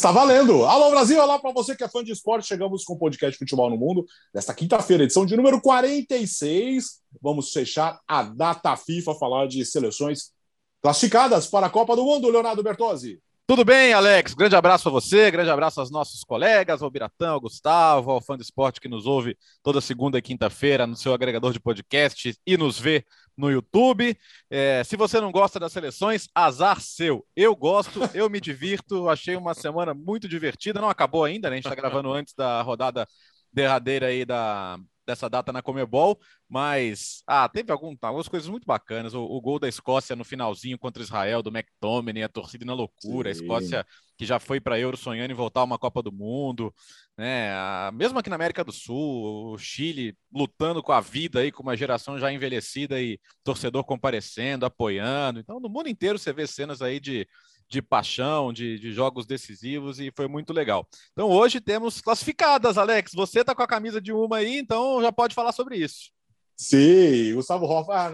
Está valendo! Alô Brasil, olá para você que é fã de esporte. Chegamos com o podcast Futebol no Mundo desta quinta-feira, edição de número 46. Vamos fechar a data FIFA, falar de seleções classificadas para a Copa do Mundo, Leonardo Bertozzi. Tudo bem, Alex? Grande abraço a você, grande abraço aos nossos colegas, ao Biratão, ao Gustavo, ao fã do esporte que nos ouve toda segunda e quinta-feira no seu agregador de podcast e nos vê no YouTube. É, se você não gosta das seleções, azar seu. Eu gosto, eu me divirto, achei uma semana muito divertida. Não acabou ainda, né? A gente está gravando antes da rodada derradeira aí da, dessa data na Comebol, mas ah, teve algum, algumas coisas muito bacanas. O, o, gol da Escócia no finalzinho contra Israel, do McTominay, a torcida na loucura, Sim. a Escócia que já foi para Euro sonhando em voltar a uma Copa do Mundo, né? A, mesmo aqui na América do Sul, o Chile lutando com a vida aí, com uma geração já envelhecida e torcedor comparecendo, apoiando. Então, no mundo inteiro você vê cenas aí de de paixão, de, de, jogos decisivos e foi muito legal. Então hoje temos classificadas, Alex. Você tá com a camisa de uma aí, então já pode falar sobre isso. Sim, Gustavo Hoff. Ah,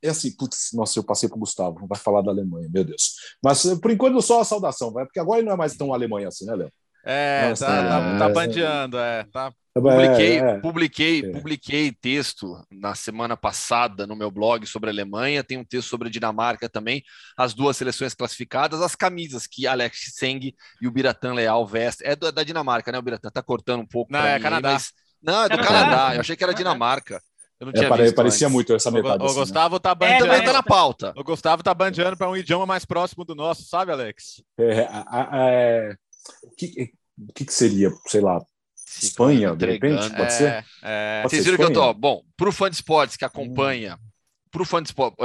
é assim, putz, nossa, eu passei para o Gustavo, vai falar da Alemanha, meu Deus. Mas por enquanto só a saudação, vai, porque agora ele não é mais tão Alemanha assim, né, Léo? É, Nossa, tá, tá, tá bandeando, é, tá Publiquei, é, é. publiquei, é. publiquei texto na semana passada no meu blog sobre a Alemanha, tem um texto sobre a Dinamarca também, as duas seleções classificadas, as camisas que Alex Seng e o Biratan Leal vestem. É da Dinamarca, né? O Biratan tá cortando um pouco. Não, é mim, Canadá. Mas... Não, é do Canadá. Canadá. Eu achei que era Dinamarca. Eu não é, tinha é, visto parecia muito essa metade. O, assim, o Gustavo né? tá bandeando. É, tá na pauta. O Gustavo tá bandeando para um idioma mais próximo do nosso, sabe, Alex? É, é, o que, que, que seria, sei lá, Espanha, de repente, pode ser? É, é. Pode Vocês viram que eu tô. Bom, para o fã de esportes que acompanha, hum. para o fã de esportes,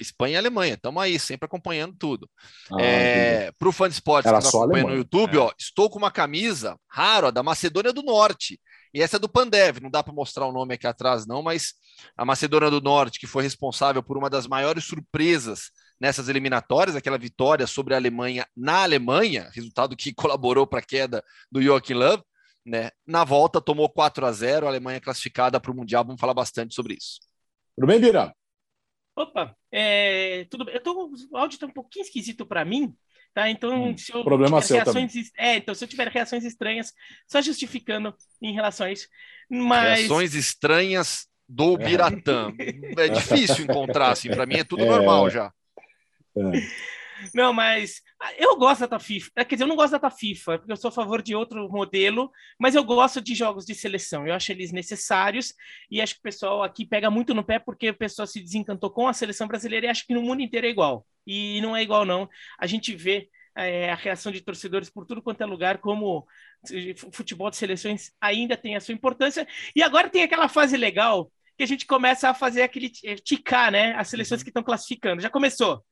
Espanha e Alemanha, estamos aí, sempre acompanhando tudo. Ah, é, para o fã de esportes Era que acompanha Alemanha. no YouTube, é. ó, estou com uma camisa rara da Macedônia do Norte. E essa é do Pandev, não dá para mostrar o nome aqui atrás, não, mas a Macedônia do Norte, que foi responsável por uma das maiores surpresas nessas eliminatórias, aquela vitória sobre a Alemanha na Alemanha, resultado que colaborou para a queda do Joachim Löw. Né? Na volta, tomou 4 a 0 a Alemanha classificada para o Mundial. Vamos falar bastante sobre isso. Tudo bem, Bira? Opa, é, tudo bem. Eu tô, o áudio está um pouquinho esquisito para mim, tá? Então, hum, se eu problema tiver reações, é, então se eu tiver reações estranhas, só justificando em relação a isso. Mas... Reações estranhas do é. Biratã. É, é difícil encontrar, assim, para mim é tudo é. normal já. É. Não, mas ah, eu gosto da FIFA. Quer dizer, eu não gosto da FIFA, porque eu sou a favor de outro modelo, mas eu gosto de jogos de seleção. Eu acho eles necessários e acho que o pessoal aqui pega muito no pé porque o pessoal se desencantou com a seleção brasileira e acha que no mundo inteiro é igual. E não é igual, não. A gente vê é, a reação de torcedores por tudo quanto é lugar, como futebol de seleções ainda tem a sua importância. E agora tem aquela fase legal que a gente começa a fazer aquele eh, ticar, né? As seleções uhum. que estão classificando. Já começou.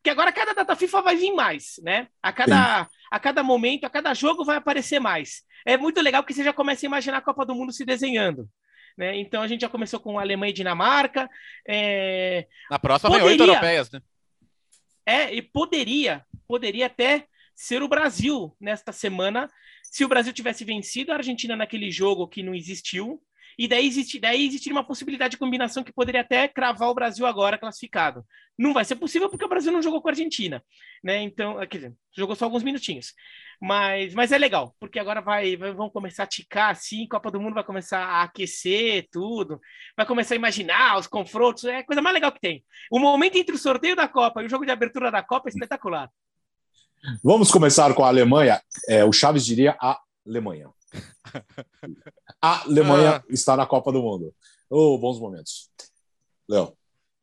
Porque agora cada data FIFA vai vir mais, né? A cada, a cada momento, a cada jogo vai aparecer mais. É muito legal porque você já começa a imaginar a Copa do Mundo se desenhando. Né? Então a gente já começou com Alemanha e Dinamarca. É... Na próxima poderia, vem oito europeias, né? É, e poderia, poderia até ser o Brasil nesta semana, se o Brasil tivesse vencido a Argentina naquele jogo que não existiu, e daí, existe, daí existiria uma possibilidade de combinação que poderia até cravar o Brasil agora classificado. Não vai ser possível porque o Brasil não jogou com a Argentina, né? Então, quer dizer, jogou só alguns minutinhos. Mas, mas é legal, porque agora vai, vai vão começar a ticar assim, Copa do Mundo vai começar a aquecer tudo, vai começar a imaginar os confrontos, é a coisa mais legal que tem. O momento entre o sorteio da Copa e o jogo de abertura da Copa é espetacular. Vamos começar com a Alemanha. É, o Chaves diria a Alemanha. A Alemanha ah. está na Copa do Mundo. Oh, bons momentos. Léo.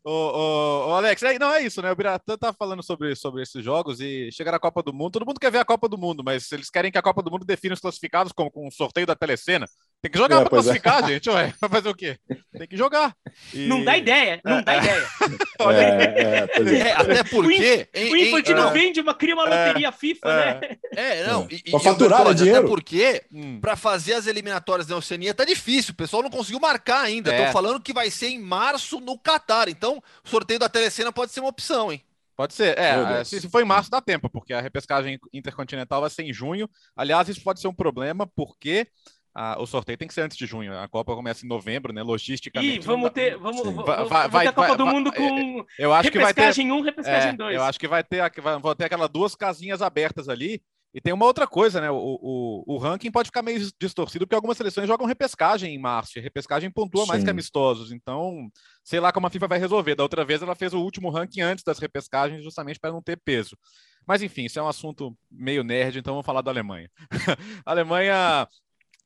Ô, ô, ô, Alex, é, não é isso, né? O Biratã tá falando sobre, sobre esses jogos e chegar na Copa do Mundo. Todo mundo quer ver a Copa do Mundo, mas eles querem que a Copa do Mundo defina os classificados como com um sorteio da telecena. Tem que jogar é, para é. classificar, é. gente. Ué, vai fazer o quê? Tem que jogar. E... Não dá ideia, não é, dá ideia. É, até porque. O, em, Infantino vende uma, cria uma loteria FIFA, né? É, não. E, pra faturar o dinheiro. Até porque, hum. para fazer as eliminatórias da Oceania, tá difícil. O pessoal não conseguiu marcar ainda. Estão falando que vai ser em março no Catar. Então, o sorteio da telecena pode ser uma opção, hein? Pode ser. É, se, se for em março, dá tempo, porque a repescagem intercontinental vai ser em junho. Aliás, isso pode ser um problema, porque a, o sorteio tem que ser antes de junho. A Copa começa em novembro, né? Logisticamente. E vamos ter, vamos, vai, vai, vai, ter a Copa vai, do Mundo com eu acho que vai ter, 1, repescagem 2. É, eu acho que vai ter, vão ter aquelas duas casinhas abertas ali. E tem uma outra coisa, né? O, o, o, ranking pode ficar meio distorcido, porque algumas seleções jogam repescagem em março. E repescagem pontua Sim. mais que amistosos. Então, sei lá como a FIFA vai resolver. Da outra vez, ela fez o último ranking antes das repescagens, justamente para não ter peso. Mas, enfim, isso é um assunto meio nerd, então vamos falar da Alemanha. a Alemanha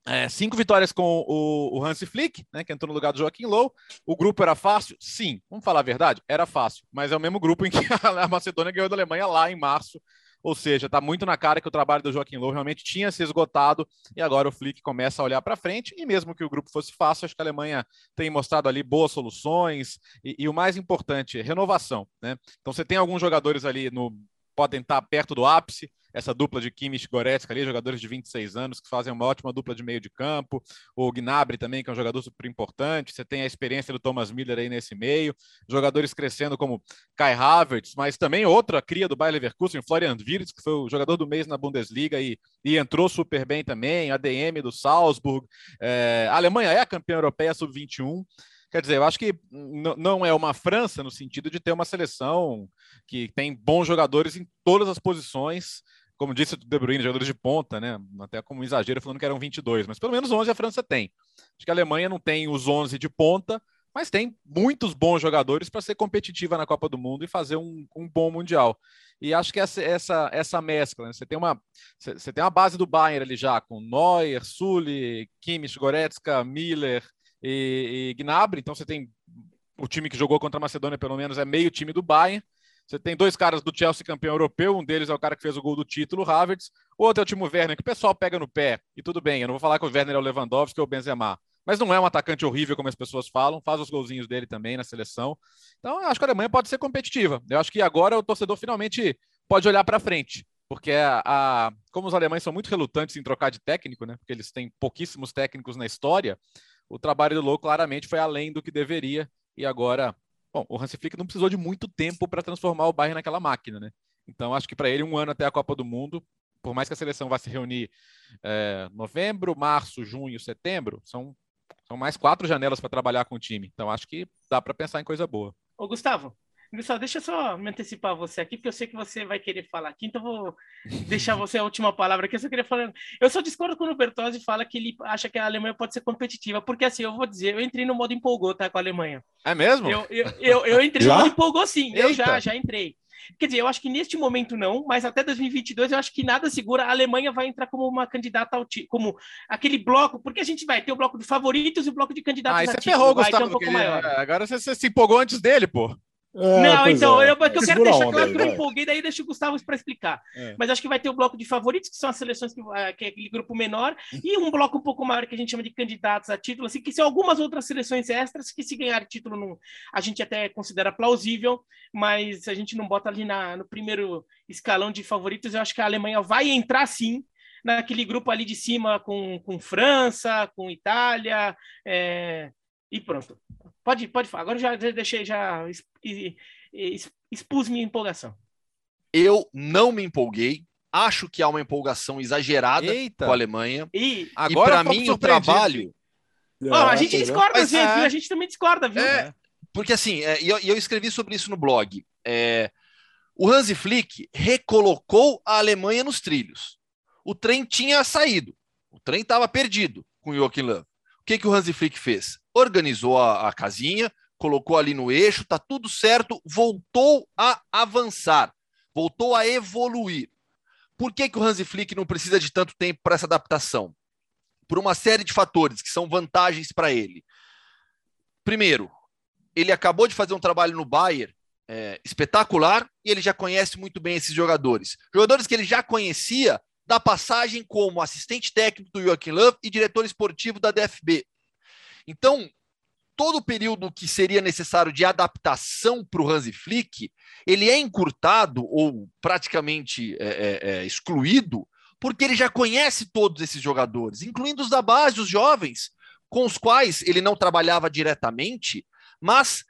é, cinco vitórias com o, o Hansi Flick, né, que entrou no lugar do Joaquim Low. O grupo era fácil? Sim. Vamos falar a verdade? Era fácil. Mas é o mesmo grupo em que a Macedônia ganhou da Alemanha lá em março. Ou seja, está muito na cara que o trabalho do Joaquim Low realmente tinha se esgotado e agora o Flick começa a olhar para frente. E mesmo que o grupo fosse fácil, acho que a Alemanha tem mostrado ali boas soluções e, e o mais importante, renovação. Né? Então você tem alguns jogadores ali no podem estar perto do ápice essa dupla de Kimmich e Goretzka ali, jogadores de 26 anos que fazem uma ótima dupla de meio de campo. O Gnabry também, que é um jogador super importante. Você tem a experiência do Thomas Miller aí nesse meio. Jogadores crescendo como Kai Havertz, mas também outra cria do Bayer Leverkusen, Florian Wirtz, que foi o jogador do mês na Bundesliga e, e entrou super bem também. A DM do Salzburg. É, a Alemanha é a campeã europeia sub-21. Quer dizer, eu acho que não é uma França no sentido de ter uma seleção que tem bons jogadores em todas as posições, como disse o De Bruyne, jogadores de ponta, né? Até como exagero falando que eram 22, mas pelo menos 11 a França tem. Acho que a Alemanha não tem os 11 de ponta, mas tem muitos bons jogadores para ser competitiva na Copa do Mundo e fazer um, um bom mundial. E acho que essa essa, essa mescla, né? você tem uma você tem uma base do Bayern ali já com Neuer, Sully, Kimmich, Goretzka, Miller e, e Gnabry. Então você tem o time que jogou contra a Macedônia pelo menos é meio time do Bayern. Você tem dois caras do Chelsea campeão europeu, um deles é o cara que fez o gol do título, Havertz, o outro é o Timo Werner, que o pessoal pega no pé, e tudo bem, eu não vou falar que o Werner é o Lewandowski ou o Benzema, mas não é um atacante horrível como as pessoas falam, faz os golzinhos dele também na seleção. Então, eu acho que a Alemanha pode ser competitiva. Eu acho que agora o torcedor finalmente pode olhar para frente, porque a, a, como os alemães são muito relutantes em trocar de técnico, né? Porque eles têm pouquíssimos técnicos na história, o trabalho do Lou claramente foi além do que deveria e agora Bom, o Hansi Flick não precisou de muito tempo para transformar o Bayern naquela máquina, né? Então, acho que para ele, um ano até a Copa do Mundo, por mais que a seleção vá se reunir é, novembro, março, junho, setembro, são, são mais quatro janelas para trabalhar com o time. Então, acho que dá para pensar em coisa boa. Ô, Gustavo, Gustavo, deixa eu só me antecipar você aqui, porque eu sei que você vai querer falar aqui, então vou deixar você a última palavra aqui. Eu só queria falar. Eu só discordo quando o Bertozzi fala que ele acha que a Alemanha pode ser competitiva, porque assim, eu vou dizer, eu entrei no modo empolgou, tá, com a Alemanha. É mesmo? Eu, eu, eu, eu entrei já? no modo empolgou, sim. Eita. Eu já, já entrei. Quer dizer, eu acho que neste momento não, mas até 2022 eu acho que nada segura. A Alemanha vai entrar como uma candidata ao título, como aquele bloco, porque a gente vai ter o bloco de favoritos e o bloco de candidatos ah, a título. Ferrou, Gustavo, um pouco maior. Agora você, você se empolgou antes dele, pô. É, não, então, é. eu, eu quero deixar claro que eu me empolguei, daí deixa o Gustavo para explicar. É. Mas acho que vai ter o bloco de favoritos, que são as seleções que, ah, que é aquele grupo menor, e um bloco um pouco maior que a gente chama de candidatos a título, assim, que são algumas outras seleções extras que, se ganhar título, não, a gente até considera plausível, mas a gente não bota ali na, no primeiro escalão de favoritos. Eu acho que a Alemanha vai entrar sim naquele grupo ali de cima com, com França, com Itália, é, e pronto. Pode, pode falar. Agora já deixei, já expus minha empolgação. Eu não me empolguei. Acho que há uma empolgação exagerada Eita. com a Alemanha. E agora para mim o trabalho. Oh, a gente discorda, Mas, é... A gente também discorda, viu? É, porque assim, é, e eu, eu, escrevi sobre isso no blog. É, o Hansi Flick recolocou a Alemanha nos trilhos. O trem tinha saído. O trem estava perdido com o Joachim Löw. O que, que o Hansi Flick fez? Organizou a, a casinha, colocou ali no eixo, tá tudo certo, voltou a avançar, voltou a evoluir. Por que, que o Hansi Flick não precisa de tanto tempo para essa adaptação? Por uma série de fatores que são vantagens para ele. Primeiro, ele acabou de fazer um trabalho no Bayern é, espetacular e ele já conhece muito bem esses jogadores. Jogadores que ele já conhecia da passagem como assistente técnico do Joaquim Love e diretor esportivo da DFB. Então, todo o período que seria necessário de adaptação para o Hansi Flick, ele é encurtado ou praticamente é, é, é, excluído, porque ele já conhece todos esses jogadores, incluindo os da base, os jovens, com os quais ele não trabalhava diretamente, mas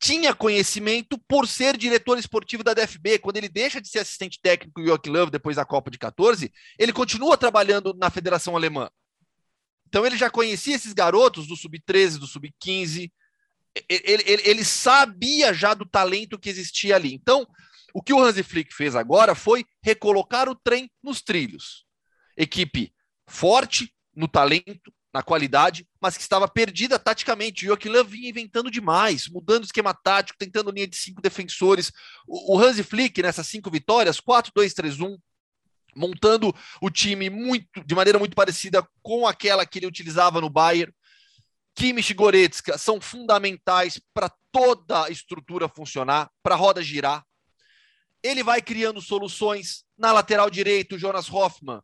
tinha conhecimento por ser diretor esportivo da DFB. Quando ele deixa de ser assistente técnico do Joachim Löw depois da Copa de 14, ele continua trabalhando na Federação Alemã. Então ele já conhecia esses garotos do sub-13, do sub-15. Ele, ele, ele, sabia já do talento que existia ali. Então, O que o Hansi Flick fez agora foi recolocar o trem nos trilhos. Equipe forte no talento, na qualidade, mas que estava perdida taticamente. O Joachim Löw vinha inventando demais, mudando esquema tático, tentando linha de cinco defensores. O, o Hansi Flick, nessas cinco vitórias, 4-2-3-1, montando o time muito de maneira muito parecida com aquela que ele utilizava no Bayern. Kimmich e Goretzka são fundamentais para toda a estrutura funcionar, para a roda girar. Ele vai criando soluções na lateral direita, o Jonas Hoffmann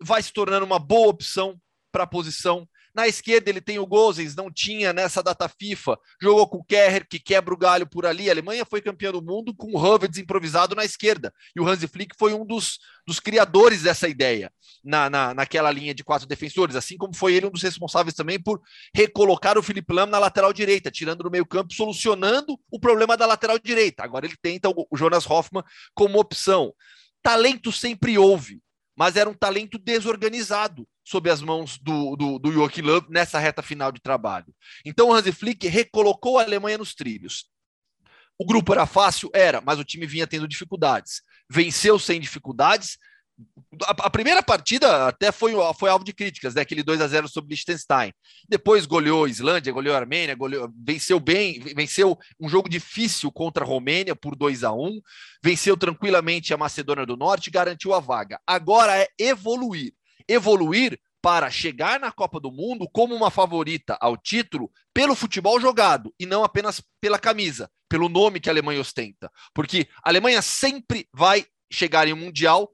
vai se tornando uma boa opção para a posição. Na esquerda ele tem o Gozens, não tinha nessa data FIFA, jogou com o Kerr, que quebra o galho por ali. A Alemanha foi campeã do mundo com o Havertz improvisado na esquerda. E o Hansi Flick foi um dos, dos criadores dessa ideia na, na, naquela linha de quatro defensores, assim como foi ele um dos responsáveis também por recolocar o Felipe Lam na lateral direita, tirando do meio campo, solucionando o problema da lateral direita. Agora ele tenta o, o Jonas Hoffmann como opção. Talento sempre houve mas era um talento desorganizado sob as mãos do, do, do Joachim Löw nessa reta final de trabalho. Então o Hansi Flick recolocou a Alemanha nos trilhos. O grupo era fácil? Era, mas o time vinha tendo dificuldades. Venceu sem dificuldades, a, a, primeira partida até foi, foi alvo de críticas, né? Aquele 2 a 0 sobre Liechtenstein. Depois goleou Islândia, goleou Armênia, goleou, venceu bem, venceu um jogo difícil contra a Romênia por 2 a 1 venceu tranquilamente a Macedônia do Norte e garantiu a vaga. Agora é evoluir. Evoluir para chegar na Copa do Mundo como uma favorita ao título pelo futebol jogado e não apenas pela camisa, pelo nome que a Alemanha ostenta. Porque a Alemanha sempre vai chegar em um Mundial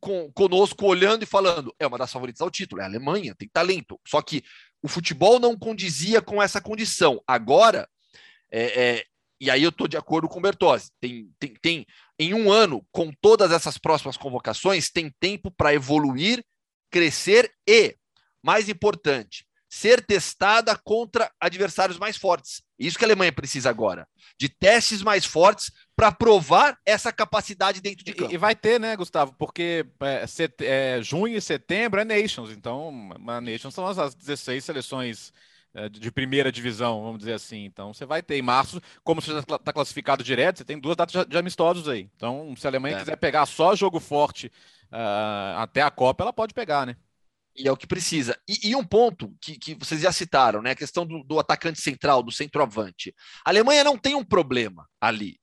com, conosco olhando e falando, é uma das favoritas ao título, é a Alemanha, tem talento. Só que o futebol não condizia com essa condição. Agora, é, é, e aí eu estou de acordo com o Bertozzi, tem, tem, tem, em um ano, com todas essas próximas convocações, tem tempo para evoluir, crescer e, mais importante, ser testada contra adversários mais fortes. Isso que a Alemanha precisa agora, de testes mais fortes para provar essa capacidade dentro de campo. E, e vai ter, né, Gustavo? Porque é, set, é, junho e setembro é Nations, então a Nations são as, as 16 seleções de primeira divisão, vamos dizer assim. Então você vai ter em março, como você já está classificado direto, você tem duas datas de amistosos aí. Então, se a Alemanha é. quiser pegar só jogo forte uh, até a Copa, ela pode pegar, né? E é o que precisa. E, e um ponto que, que, vocês já citaram, né? A questão do, do atacante central, do centroavante. A Alemanha não tem um problema ali.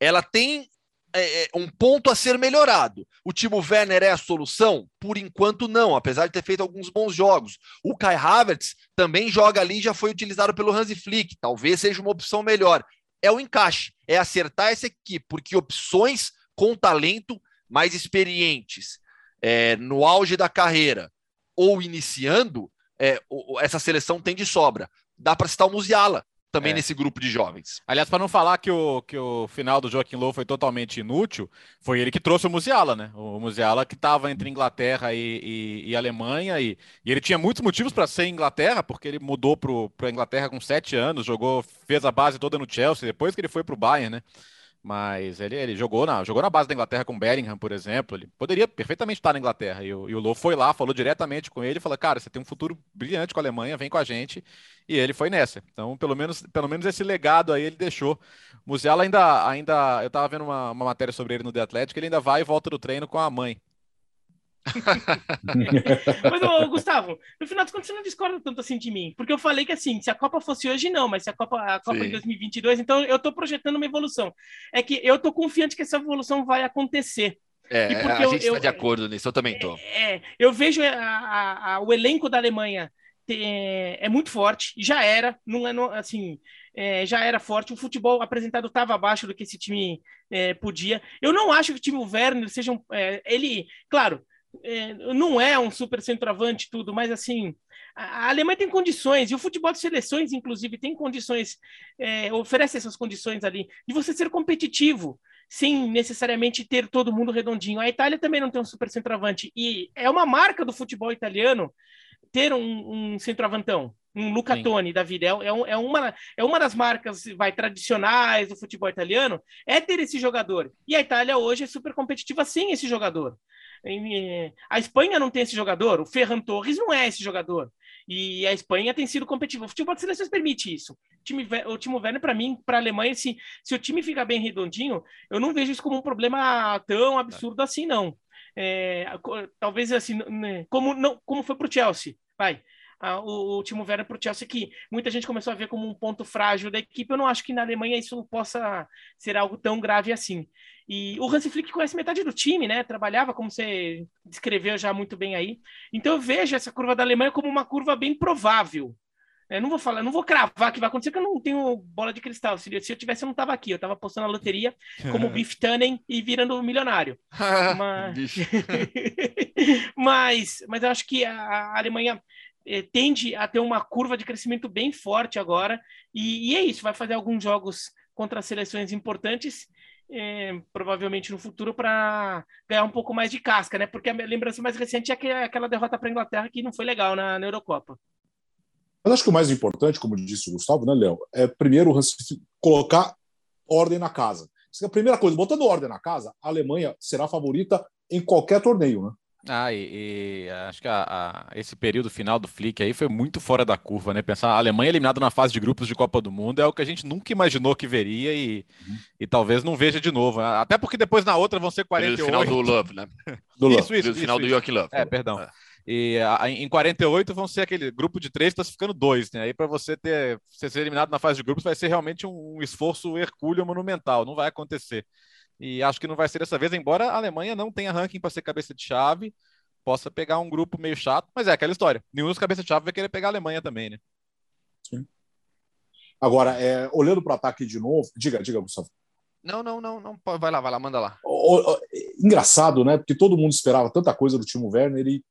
Ela tem é, é, um ponto a ser melhorado. O Timo Werner é a solução? Por enquanto, não, apesar de ter feito alguns bons jogos. O Kai Havertz também joga ali já foi utilizado pelo Hansi Flick. Talvez seja uma opção melhor. É o encaixe, é acertar essa equipe, porque opções com talento mais experientes, é, no auge da carreira, ou iniciando, é, essa seleção tem de sobra. Dá para citar o Musiala também é. nesse grupo de jovens. Aliás, para não falar que o, que o final do Joaquim Low foi totalmente inútil, foi ele que trouxe o Musiala, né? O Musiala que estava entre Inglaterra e, e, e Alemanha, e, e, ele tinha muitos motivos para ser Inglaterra, porque ele mudou para a Inglaterra com sete anos, jogou, fez a base toda no Chelsea, depois que ele foi para o Bayern, né? Mas ele, ele jogou, na, jogou na base da Inglaterra com Bellingham, por exemplo. Ele poderia perfeitamente estar na Inglaterra. E o, e o Low foi lá, falou diretamente com ele, falou: Cara, você tem um futuro brilhante com a Alemanha, vem com a gente. E ele foi nessa. Então, pelo menos, pelo menos esse legado aí ele deixou. O Musiala ainda, ainda. Eu estava vendo uma, uma matéria sobre ele no The Athletic, ele ainda vai e volta do treino com a mãe. mas, ô, Gustavo, no final das contas, você não discorda tanto assim de mim, porque eu falei que assim, se a Copa fosse hoje, não, mas se a Copa, a Copa em 2022, então eu tô projetando uma evolução. É que eu tô confiante que essa evolução vai acontecer. É, a gente está de acordo nisso, eu também tô. É, é eu vejo a, a, a, o elenco da Alemanha é, é, muito forte, já era, não é não, assim, é, já era forte. O futebol apresentado estava abaixo do que esse time é, podia. Eu não acho que o time Werner seja um, é, ele, claro, é, não é um super centroavante tudo, mas assim, a, Alemanha tem condições, e o futebol de seleções, inclusive, tem condições, é, oferece essas condições ali, de você ser competitivo, sem necessariamente ter todo mundo redondinho. A Itália também não tem um super centroavante, e é uma marca do futebol italiano ter um, um centroavantão, um Luca Sim. Toni da vida. É, é, é, uma, é uma das marcas vai tradicionais do futebol italiano, é ter esse jogador. E a Itália hoje é super competitiva sem esse jogador. A Espanha não tem esse jogador, o Ferran Torres não é esse jogador. E a Espanha tem sido competitiva. O futebol de seleções permite isso. O time, o Werner, para mim, para a Alemanha, se, se o time ficar bem redondinho, eu não vejo isso como um problema tão absurdo assim, não. É, talvez assim, como, não, como foi para o Chelsea. Vai o, o Timo Werner para o Chelsea, que muita gente começou a ver como um ponto frágil da equipe. Eu não acho que na Alemanha isso possa ser algo tão grave assim. E o Hansi Flick conhece metade do time, né? Trabalhava, como você descreveu já muito bem aí. Então eu vejo essa curva da Alemanha como uma curva bem provável. Eu não vou falar, não vou cravar que vai acontecer, porque eu não tenho bola de cristal. Se, eu tivesse, eu não estava aqui. Eu estava postando a loteria como Biff Tannen e virando milionário. mas... mas, mas eu acho que a Alemanha é, tende a ter uma curva de crescimento bem forte agora, e, e é isso, vai fazer alguns jogos contra seleções importantes, é, provavelmente no futuro, para ganhar um pouco mais de casca, né? Porque a lembrança mais recente é aquela derrota para a Inglaterra que não foi legal na, na Eurocopa. Mas acho que o mais importante, como disse o Gustavo, né, Léo, é primeiro colocar ordem na casa. É a primeira coisa, botando ordem na casa, a Alemanha será favorita em qualquer torneio, né? Ah, e, e acho que a, a, esse período final do Flick aí foi muito fora da curva, né? Pensar a Alemanha eliminada na fase de grupos de Copa do Mundo é o que a gente nunca imaginou que veria e, uhum. e talvez não veja de novo. Até porque depois na outra vão ser 48. No final do Love, né? Do Love. Isso, isso, isso final isso, do Joaquim Love. É, perdão. É. E a, em 48 vão ser aquele grupo de três classificando dois, né? Aí para você ter você ser eliminado na fase de grupos vai ser realmente um, um esforço hercúleo monumental, não vai acontecer. E acho que não vai ser dessa vez, embora a Alemanha não tenha ranking para ser cabeça de chave possa pegar um grupo meio chato, mas é aquela história. Nenhum dos cabeças de chave vai querer pegar a Alemanha também, né? Sim. Agora, é, olhando para o ataque de novo, diga, diga, Gustavo. Não, não, não, não, vai lá, vai lá, manda lá. O, o, engraçado, né? Porque todo mundo esperava tanta coisa do Timo Werner e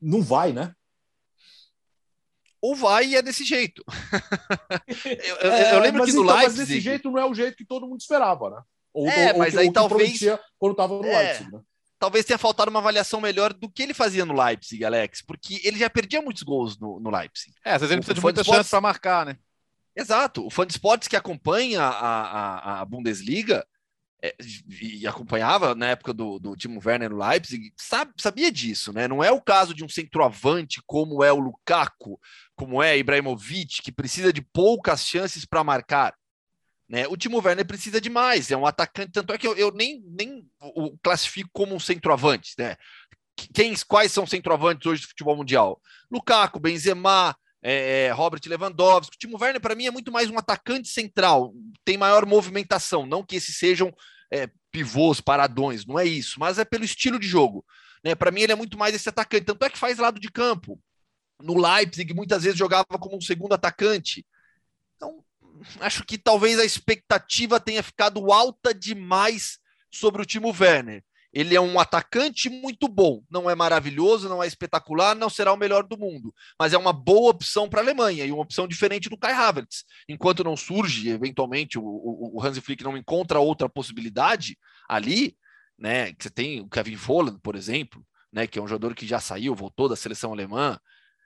não vai, né? Ou vai e é desse jeito. eu, é, eu, lembro que no então, Leipzig... Mas desse jeito não é o jeito que todo mundo esperava, né? Ou, é, ou, mas ou, aí talvez... Quando estava no é, Leipzig, né? talvez tenha faltado uma avaliação melhor do que ele fazia no Leipzig, Alex, porque ele já perdia muitos gols no, no Leipzig. É, às vezes ele precisa de muita chance para marcar, né? Exato. O fã de esportes que acompanha a, a, a Bundesliga é, e acompanhava na época do, do Timo Werner no Leipzig, sabe, sabia disso, né? Não é o caso de um centroavante como é o Lukaku, como é Ibrahimovic, que precisa de poucas chances para marcar. Né? O Timo Werner precisa de mais, é um atacante, tanto é que eu, eu nem, nem o classifico como um centroavante. Né? Quem, quais são centroavantes hoje do futebol mundial? Lukaku, Benzema, é, é Robert Lewandowski. O Timo Werner, para mim, é muito mais um atacante central, tem maior movimentação, não que esses sejam é, pivôs, paradões, não é isso, mas é pelo estilo de jogo. Né? Para mim, ele é muito mais esse atacante, tanto é que faz lado de campo. No Leipzig, muitas vezes jogava como um segundo atacante. Então, acho que talvez a expectativa tenha ficado alta demais sobre o Timo Werner. Ele é um atacante muito bom, não é maravilhoso, não é espetacular, não será o melhor do mundo, mas é uma boa opção para a Alemanha e uma opção diferente do Kai Havertz. Enquanto não surge, eventualmente, o, o, Hansi Flick não encontra outra possibilidade ali, né? Que você tem o Kevin Volland, por exemplo, né? Que é um jogador que já saiu, voltou da seleção alemã,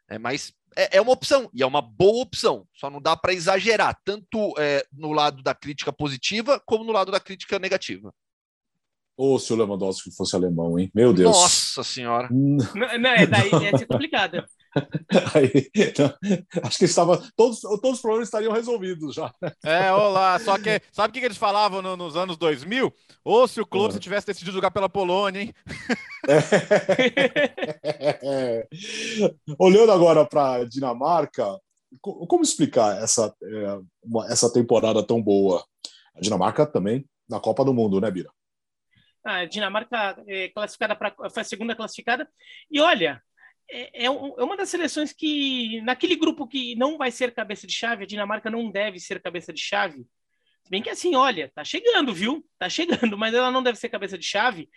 é, mas é, é, uma opção, e é uma boa opção. Só não dá para exagerar, tanto é, no lado da crítica positiva, como no lado da crítica negativa. Ou oh, se o Lewandowski fosse alemão, hein? Meu Deus. Nossa senhora. Não, não é daí ia ser complicado. Aí, acho que estava todos, todos os problemas estariam resolvidos já. É, olá. Só que sabe o que eles falavam no, nos anos 2000? Ou se o Klopp uhum. tivesse decidido jogar pela Polônia, hein? É. Olhando agora para Dinamarca, como explicar essa, é, essa temporada tão boa? A Dinamarca também na Copa do Mundo, né, Bira? A Dinamarca é classificada para foi a segunda classificada e olha é, é, é, uma das seleções que, naquele grupo que não vai ser cabeça de chave, a Dinamarca não deve ser cabeça de chave. Se bem que assim, olha, tá chegando, viu? Tá chegando, mas ela não deve ser cabeça de chave.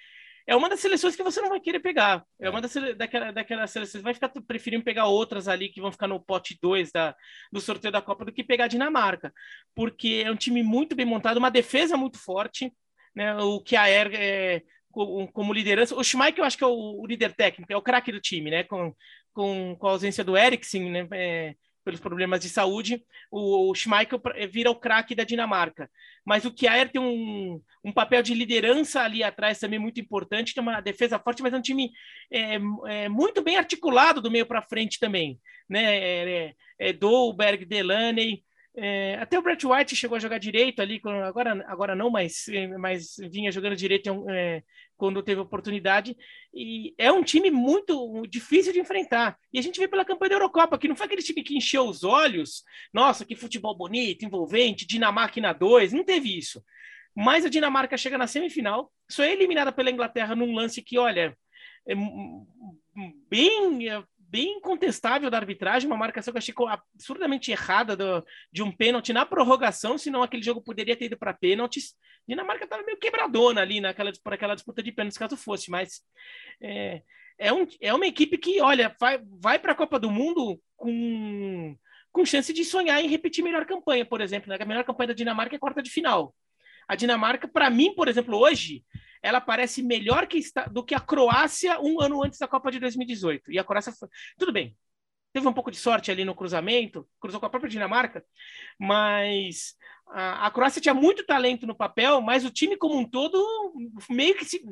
É uma das seleções que você não vai querer pegar. É uma das daquela, daquelas seleções. Vai ficar preferindo pegar outras ali que vão ficar no pote 2 da, do sorteio da Copa do que pegar a Dinamarca. Porque é um time muito bem montado, uma defesa muito forte. Né? O que a Er é, como liderança. O Schmeichel, eu acho que é o, líder técnico, é o craque do time, né? Com, com, com a ausência do Eriksen, né? É, pelos problemas de saúde, o, Schmeichel vira o craque da Dinamarca. Mas o Kjaer tem um, um papel de liderança ali atrás também muito importante, tem uma defesa forte, mas é um time é, é muito bem articulado do meio para frente também. Né? É, é, é Dolberg, Delaney, é, até o Brett White chegou a jogar direito ali, agora, agora não, mas, mas vinha jogando direito é, quando teve oportunidade. E é um time muito difícil de enfrentar. E a gente vê pela campanha da Eurocopa, que não foi aquele time que encheu os olhos. Nossa, que futebol bonito, envolvente, Dinamarca na 2, não teve isso. Mas a Dinamarca chega na semifinal, só é eliminada pela Inglaterra num lance que, olha, é bem bem contestável da arbitragem, uma marcação que eu achei absurdamente errada do, de um pênalti na prorrogação, senão aquele jogo poderia ter ido para pênaltis. Dinamarca estava meio quebradona ali naquela, por aquela disputa de pênaltis, caso fosse, mas é, é, um, é uma equipe que, olha, vai, vai para a Copa do Mundo com, com chance de sonhar em repetir melhor campanha, por exemplo. Né? A melhor campanha da Dinamarca é quarta de final. A Dinamarca, para mim, por exemplo, hoje, ela parece melhor que está, do que a Croácia um ano antes da Copa de 2018. E a Croácia foi... Tudo bem, teve um pouco de sorte ali no cruzamento, cruzou com a própria Dinamarca, mas a, a, Croácia tinha muito talento no papel, mas o time como um todo meio que se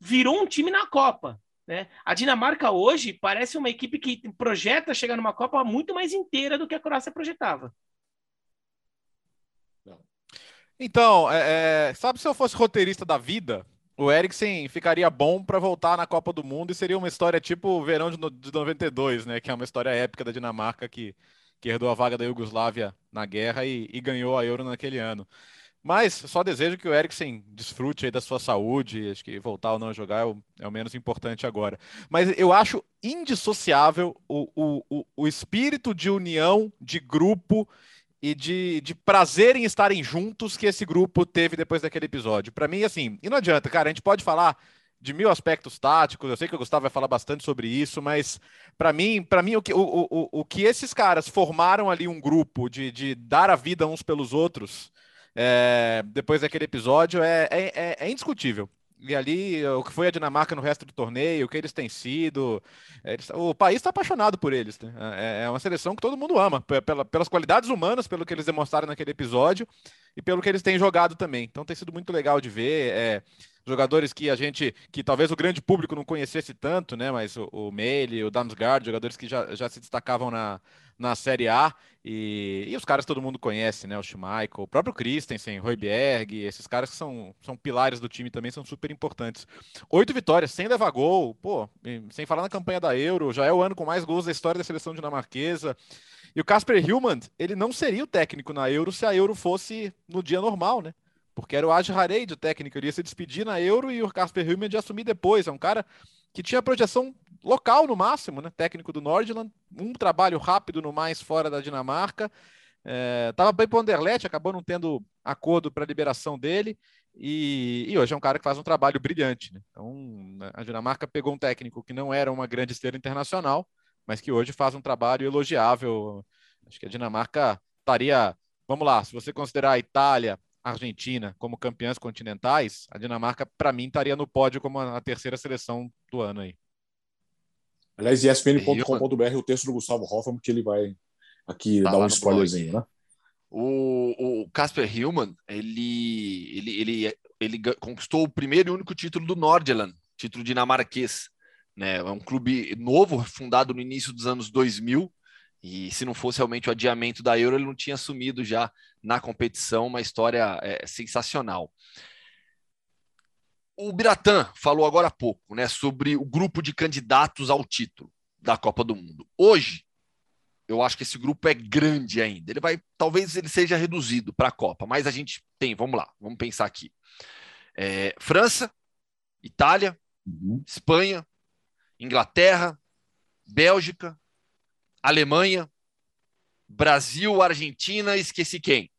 virou um time na Copa. Né? A Dinamarca hoje parece uma equipe que projeta chegar numa Copa muito mais inteira do que a Croácia projetava. Então, é, é, sabe se eu fosse roteirista da vida, o Eriksen ficaria bom para voltar na Copa do Mundo e seria uma história tipo o verão de, de 92, né? Que é uma história épica da Dinamarca que, que herdou a vaga da Iugoslávia na guerra e, e ganhou a Euro naquele ano. Mas só desejo que o Eriksen desfrute da sua saúde. Acho que voltar ou não jogar é o, é o menos importante agora. Mas eu acho indissociável o, o, o espírito de união, de grupo e de, de prazer em estarem juntos que esse grupo teve depois daquele episódio. Para mim, assim, e não adianta, cara, a gente pode falar de mil aspectos táticos, eu sei que o Gustavo vai falar bastante sobre isso, mas para mim, para mim o que, o, o, o que esses caras formaram ali um grupo de, de dar a vida uns pelos outros é, depois daquele episódio é, é, é, é indiscutível e ali o que foi a Dinamarca no resto do torneio, o que eles têm sido. Eles, o país está apaixonado por eles. Né? É, é uma seleção que todo mundo ama, pela, pelas qualidades humanas, pelo que eles demonstraram naquele episódio e pelo que eles têm jogado também. Então tem sido muito legal de ver. É, jogadores que a gente, que talvez o grande público não conhecesse tanto, né? Mas o, o Meile, o Damsgaard, jogadores que já, já se destacavam na, na Série A. E, e os caras todo mundo conhece, né? O Schmeichel, o próprio Christensen, Royberg, esses caras que são, são pilares do time também são super importantes. Oito vitórias, sem levar gol, pô, sem falar na campanha da Euro, já é o ano com mais gols da história da seleção dinamarquesa. E o Casper Hillman, ele não seria o técnico na Euro se a Euro fosse no dia normal, né? Porque era o Aj Hareid o técnico, ele ia se despedir na Euro e o Casper Hillman ia assumir depois. É um cara que tinha projeção local no máximo, né? Técnico do Nordland, um trabalho rápido no mais fora da Dinamarca. É, bem para o Anderlecht, acabou não tendo acordo para a liberação dele. E, e, hoje é um cara que faz um trabalho brilhante. Né? Então, a Dinamarca pegou um técnico que não era uma grande estrela internacional, mas que hoje faz um trabalho elogiável. Acho que a Dinamarca estaria. Vamos lá, se você considerar a Itália, Argentina como campeãs continentais, a Dinamarca, para mim, estaria no pódio como a terceira seleção do ano aí. Aliás, ESPN.com.br, o texto do Gustavo Hoffman, que ele vai aqui tá dar um spoilerzinho, né? O, o Casper Hillman, ele, ele, ele, ele conquistou o primeiro e único título do Nordjylland, título dinamarquês. Né? É um clube novo, fundado no início dos anos 2000, e se não fosse realmente o adiamento da Euro, ele não tinha assumido já na competição, uma história é, sensacional. O Biratã falou agora há pouco né, sobre o grupo de candidatos ao título da Copa do Mundo. Hoje, eu acho que esse grupo é grande ainda. Ele vai, talvez ele seja reduzido para a Copa, mas a gente tem, vamos lá, vamos pensar aqui. É, França, Itália, uhum. Espanha, Inglaterra, Bélgica, Alemanha, Brasil, Argentina, esqueci quem.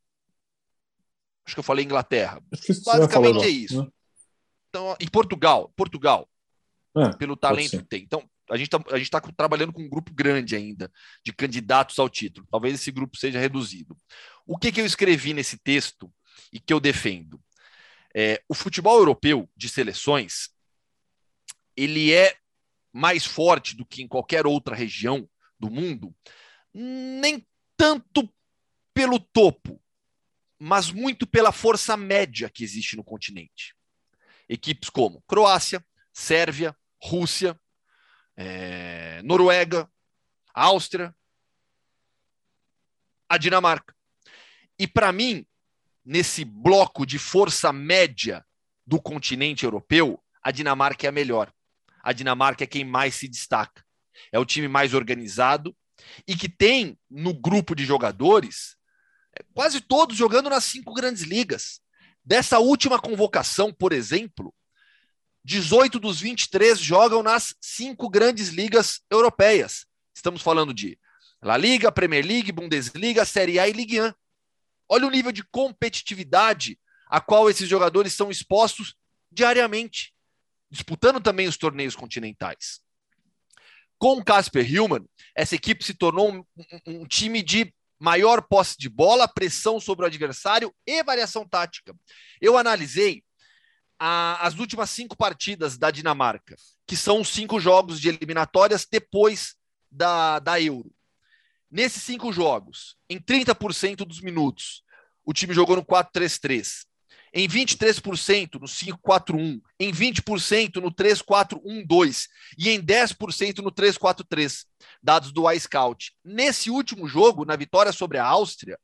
Acho que eu falei Inglaterra. Basicamente é isso. Né? Então, e Portugal, Portugal, é, pelo talento que tem. Então, a gente está tá trabalhando com um grupo grande ainda de candidatos ao título. Talvez esse grupo seja reduzido. O que, que eu escrevi nesse texto e que eu defendo? É, o futebol europeu de seleções ele é mais forte do que em qualquer outra região do mundo, nem tanto pelo topo, mas muito pela força média que existe no continente. Equipes como Croácia, Sérvia, Rússia, é, Noruega, Áustria, a Dinamarca. E para mim, nesse bloco de força média do continente europeu, a Dinamarca é a melhor. A Dinamarca é quem mais se destaca. É o time mais organizado e que tem no grupo de jogadores é, quase todos jogando nas cinco grandes ligas. Dessa última convocação, por exemplo, 18 dos 23 jogam nas cinco grandes ligas europeias. Estamos falando de La Liga, Premier League, Bundesliga, Série A e Ligue 1. Olha o nível de competitividade a qual esses jogadores são expostos diariamente, disputando também os torneios continentais. Com Casper Hillman, essa equipe se tornou um, um, um time de maior posse de bola, pressão sobre o adversário e variação tática. Eu analisei a, as últimas cinco partidas da Dinamarca, que são os cinco jogos de eliminatórias depois da, da Euro. Nesses cinco jogos, em 30% dos minutos, o time jogou no 4-3-3. Em 23% no 5-4-1, em 20% no 3-4-1-2 e em 10% no 3-4-3, dados do iScout. Nesse último jogo, na vitória sobre a Áustria,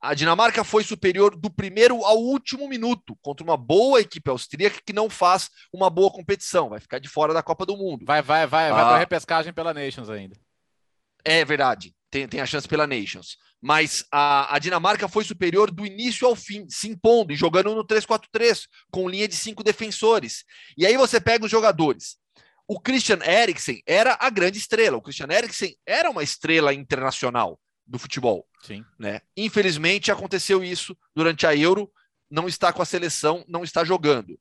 a Dinamarca foi superior do primeiro ao último minuto contra uma boa equipe austríaca que não faz uma boa competição, vai ficar de fora da Copa do Mundo. Vai, vai, vai, vai ah, para repescagem pela Nations ainda. É verdade, tem, tem a chance pela Nations. Mas a, a Dinamarca foi superior do início ao fim, se impondo e jogando no 3-4-3, com linha de cinco defensores. E aí você pega os jogadores. O Christian Eriksen era a grande estrela. O Christian Eriksen era uma estrela internacional do futebol. Sim. Né? Infelizmente aconteceu isso durante a Euro, não está com a seleção, não está jogando.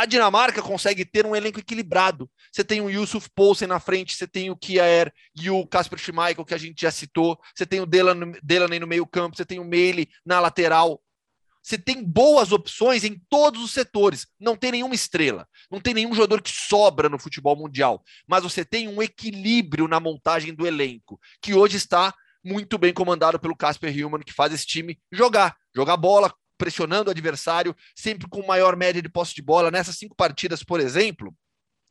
A Dinamarca consegue ter um elenco equilibrado. Você tem o Yusuf Poulsen na frente, você tem o Kier e o Kasper Schmeichel, que a gente já citou, você tem o Delaney no meio campo, você tem o Meili na lateral. Você tem boas opções em todos os setores. Não tem nenhuma estrela. Não tem nenhum jogador que sobra no futebol mundial. Mas você tem um equilíbrio na montagem do elenco, que hoje está muito bem comandado pelo Casper Hillman, que faz esse time jogar. Jogar bola, pressionando o adversário, sempre com maior média de posse de bola. Nessas cinco partidas, por exemplo,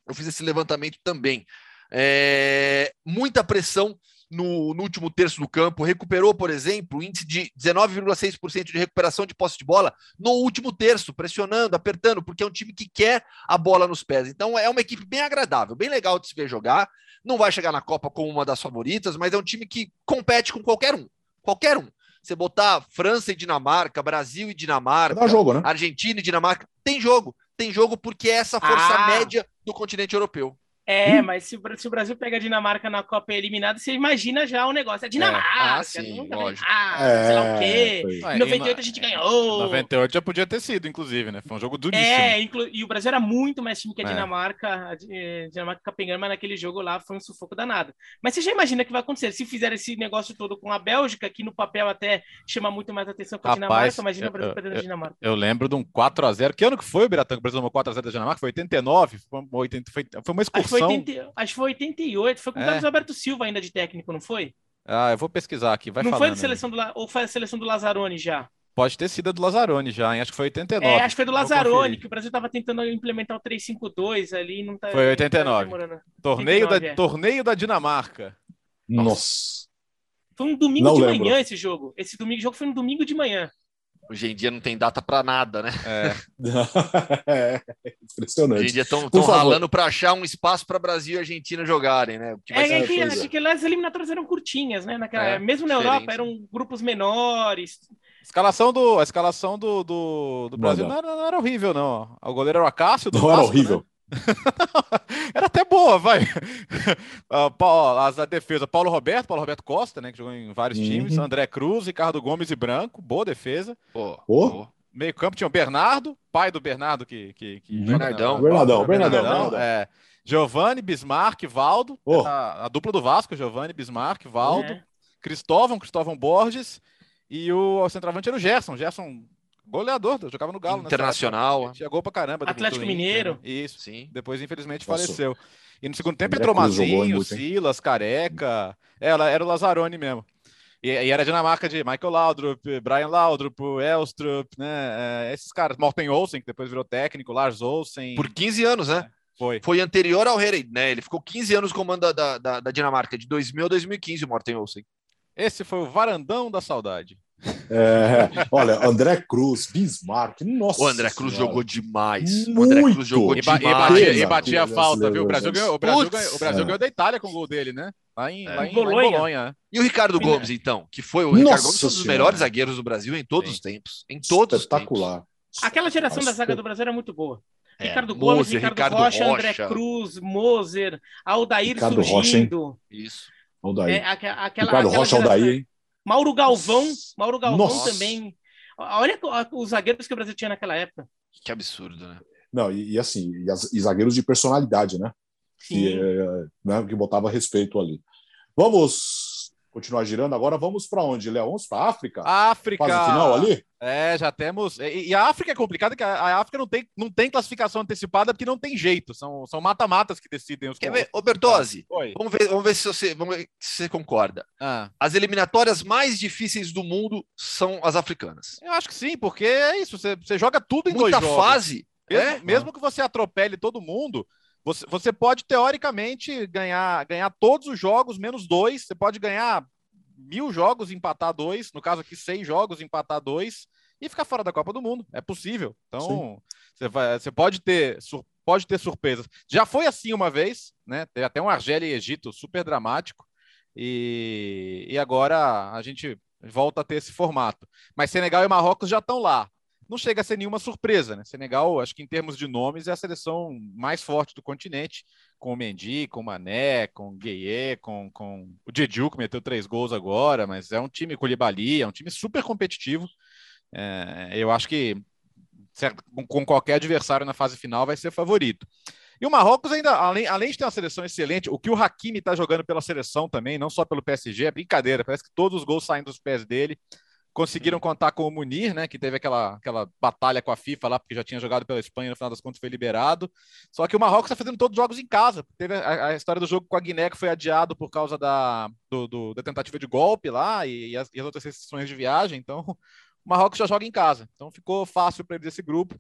eu fiz esse levantamento também. É, muita pressão no, no, último terço do campo, recuperou, por exemplo, o índice de 19,6% de recuperação de posse de bola no último terço, pressionando, apertando, porque é um time que quer a bola nos pés. Então é uma equipe bem agradável, bem legal de se ver jogar. Não vai chegar na Copa como uma das favoritas, mas é um time que compete com qualquer um. Qualquer um. Você botar França e Dinamarca, Brasil e Dinamarca, jogo, né? Argentina e Dinamarca, tem jogo. Tem jogo porque é essa força ah. média do continente europeu. É, hum? mas se, se, o Brasil pega a Dinamarca na Copa eliminada, você imagina já o negócio. É Dinamarca, é. Ah, sim, lógico. Ah, é, sei lá o quê. Em 98 a gente ganhou. 98 já podia ter sido, inclusive, né? Foi um jogo duríssimo. É, e o Brasil era muito mais time que a é. Dinamarca. A eh, Dinamarca capengando, mas naquele jogo lá foi um sufoco danado. Mas você já imagina que vai acontecer. Se fizer esse negócio todo com a Bélgica, que no papel até chama muito mais atenção que a Dinamarca, imagina o Brasil perdendo a Dinamarca. Eu lembro de um 4x0. Que ano que foi o Biratã que o Brasil tomou 4x0 da Dinamarca? Foi 89? Foi, 80, foi, foi uma excursão. Acho que foi 80, acho foi 88, foi com o é. Carlos Alberto Silva ainda de técnico, não foi? Ah, eu vou pesquisar aqui, vai Não falando, foi a seleção do ou foi a seleção do Lazzaroni já? Pode ter sido a do Lazzaroni já, hein? Acho que foi 89. É, acho que foi do Lazzaroni, que o Brasil estava tentando implementar o 352 ali, não tá Foi 89. Tá torneio 89, da é. torneio da Dinamarca. Nossa. Foi um domingo não de lembro. manhã esse jogo. Esse domingo jogo foi um domingo de manhã. Hoje em dia não tem data para nada, né? É. é. Impressionante. Hoje em dia estão ralando para achar um espaço para Brasil e Argentina jogarem, né? Que é, é que, acho que as eliminatórias eram curtinhas, né? Naquela, é, mesmo na diferente. Europa eram grupos menores. A escalação do, a escalação do, do, do Brasil não, não, era, não, era, horrível, não. O goleiro era o Acácio. não Vasco, era horrível. Né? Era até boa, vai. a defesa, Paulo Roberto, Paulo Roberto Costa, né? Que jogou em vários uhum. times. André Cruz, Ricardo Gomes e Branco. Boa defesa. Oh. Meio campo tinha o Bernardo, pai do Bernardo que. que, que Bernardão. Bernardão, Bernardão, Bernardão. É. Giovanni, Bismarck, Valdo. Oh. A, a, dupla do Vasco, Giovanni, Bismarck, Valdo. É. Cristóvão, Cristóvão Borges. E o, o centroavante era o Gerson. Gerson Goleador, jogava no Galo. Internacional. Tinha gol pra caramba. Atlético Mineiro. Né? Isso. Sim. Depois, infelizmente, Nossa. faleceu. E no segundo tempo entrou Mazinho, Silas, Careca. Ela era o Lazzaroni mesmo. E, e, era a Dinamarca de Michael Laudrup, Brian Laudrup, Elstrup, né? É, esses caras. Morten Olsen, que depois virou técnico, Lars Olsen. Por 15 anos, né? É, foi. Foi anterior ao Herey, né? Ele ficou 15 anos no comando da, da, da Dinamarca, de 2000 a 2015, o Morten Olsen. Esse foi o varandão da saudade. É, olha, André Cruz, Bismarck, nossa. O André Cruz senhora. jogou demais. Muito. O André Cruz jogou e, demais. E batia, e batia a falta, viu? O Brasil, ganhou, o Brasil, ganhou, o Brasil é. ganhou da Itália com o gol dele, né? Lá em, é. lá em, Bolonha. Lá em Bolonha. E o Ricardo Gomes, então? Que foi o Nossa Ricardo Gomes, um dos melhores zagueiros do Brasil em todos Sim. os tempos. Em todos Espetacular. os tempos. Aquela geração da zaga do Brasil era muito boa. É, Ricardo Gomes, Moser, Ricardo, Ricardo Rocha, Rocha, André Cruz, Moser, Aldair Ricardo surgindo. Rocha, Isso. Aldair. É, aquela, Ricardo Rocha, Aldair, hein? Mauro Galvão, Mauro Galvão Nossa. também. Olha os zagueiros que o Brasil tinha naquela época. Que absurdo, né? Não, e, e assim, e, as, e, zagueiros de personalidade, né? Sim. Que, é, né, que botava respeito ali. Vamos continuar girando. Agora vamos para onde, Léo? Vamos para a África? África. Faz o final ali? É, já temos. E, e, a África é complicada, que a, África não tem, não tem classificação antecipada porque não tem jeito. São, são mata-matas que decidem os. Quer ver? Ô, Bertozzi, vamos ver, vamos ver se você, vamos ver se você concorda. Ah. As eliminatórias mais difíceis do mundo são as africanas. Eu acho que sim, porque é isso. Você, você joga tudo em Muita dois jogos. fase. Mesmo, é? mesmo que você atropele todo mundo, você, você pode, teoricamente, ganhar, ganhar todos os jogos, menos dois. Você pode ganhar mil jogos, empatar dois, no caso aqui, seis jogos, empatar dois, e ficar fora da Copa do Mundo. É possível. Então, você, vai, você pode ter. Pode ter surpresas. Já foi assim uma vez, né? Teve até um Argélia e Egito super dramático. E, e agora a gente volta a ter esse formato. Mas Senegal e Marrocos já estão lá não chega a ser nenhuma surpresa, né? Senegal, acho que em termos de nomes, é a seleção mais forte do continente, com o Mendy, com o Mané, com o Gueye, com, com o Jeju, que meteu três gols agora, mas é um time com o Libali, é um time super competitivo. É, eu acho que certo, com qualquer adversário na fase final vai ser favorito. E o Marrocos ainda, além, além de ter uma seleção excelente, o que o Hakimi está jogando pela seleção também, não só pelo PSG, é brincadeira, parece que todos os gols saem dos pés dele. Conseguiram contar com o Munir, né? Que teve aquela, aquela batalha com a FIFA lá, porque já tinha jogado pela Espanha, no final das contas foi liberado. Só que o Marrocos está fazendo todos os jogos em casa. Teve a, a, história do jogo com a Guiné que foi adiado por causa da, do, do, da tentativa de golpe lá e, e, as, e as outras restrições de viagem. Então, o Marrocos já joga em casa. Então, ficou fácil para eles esse grupo.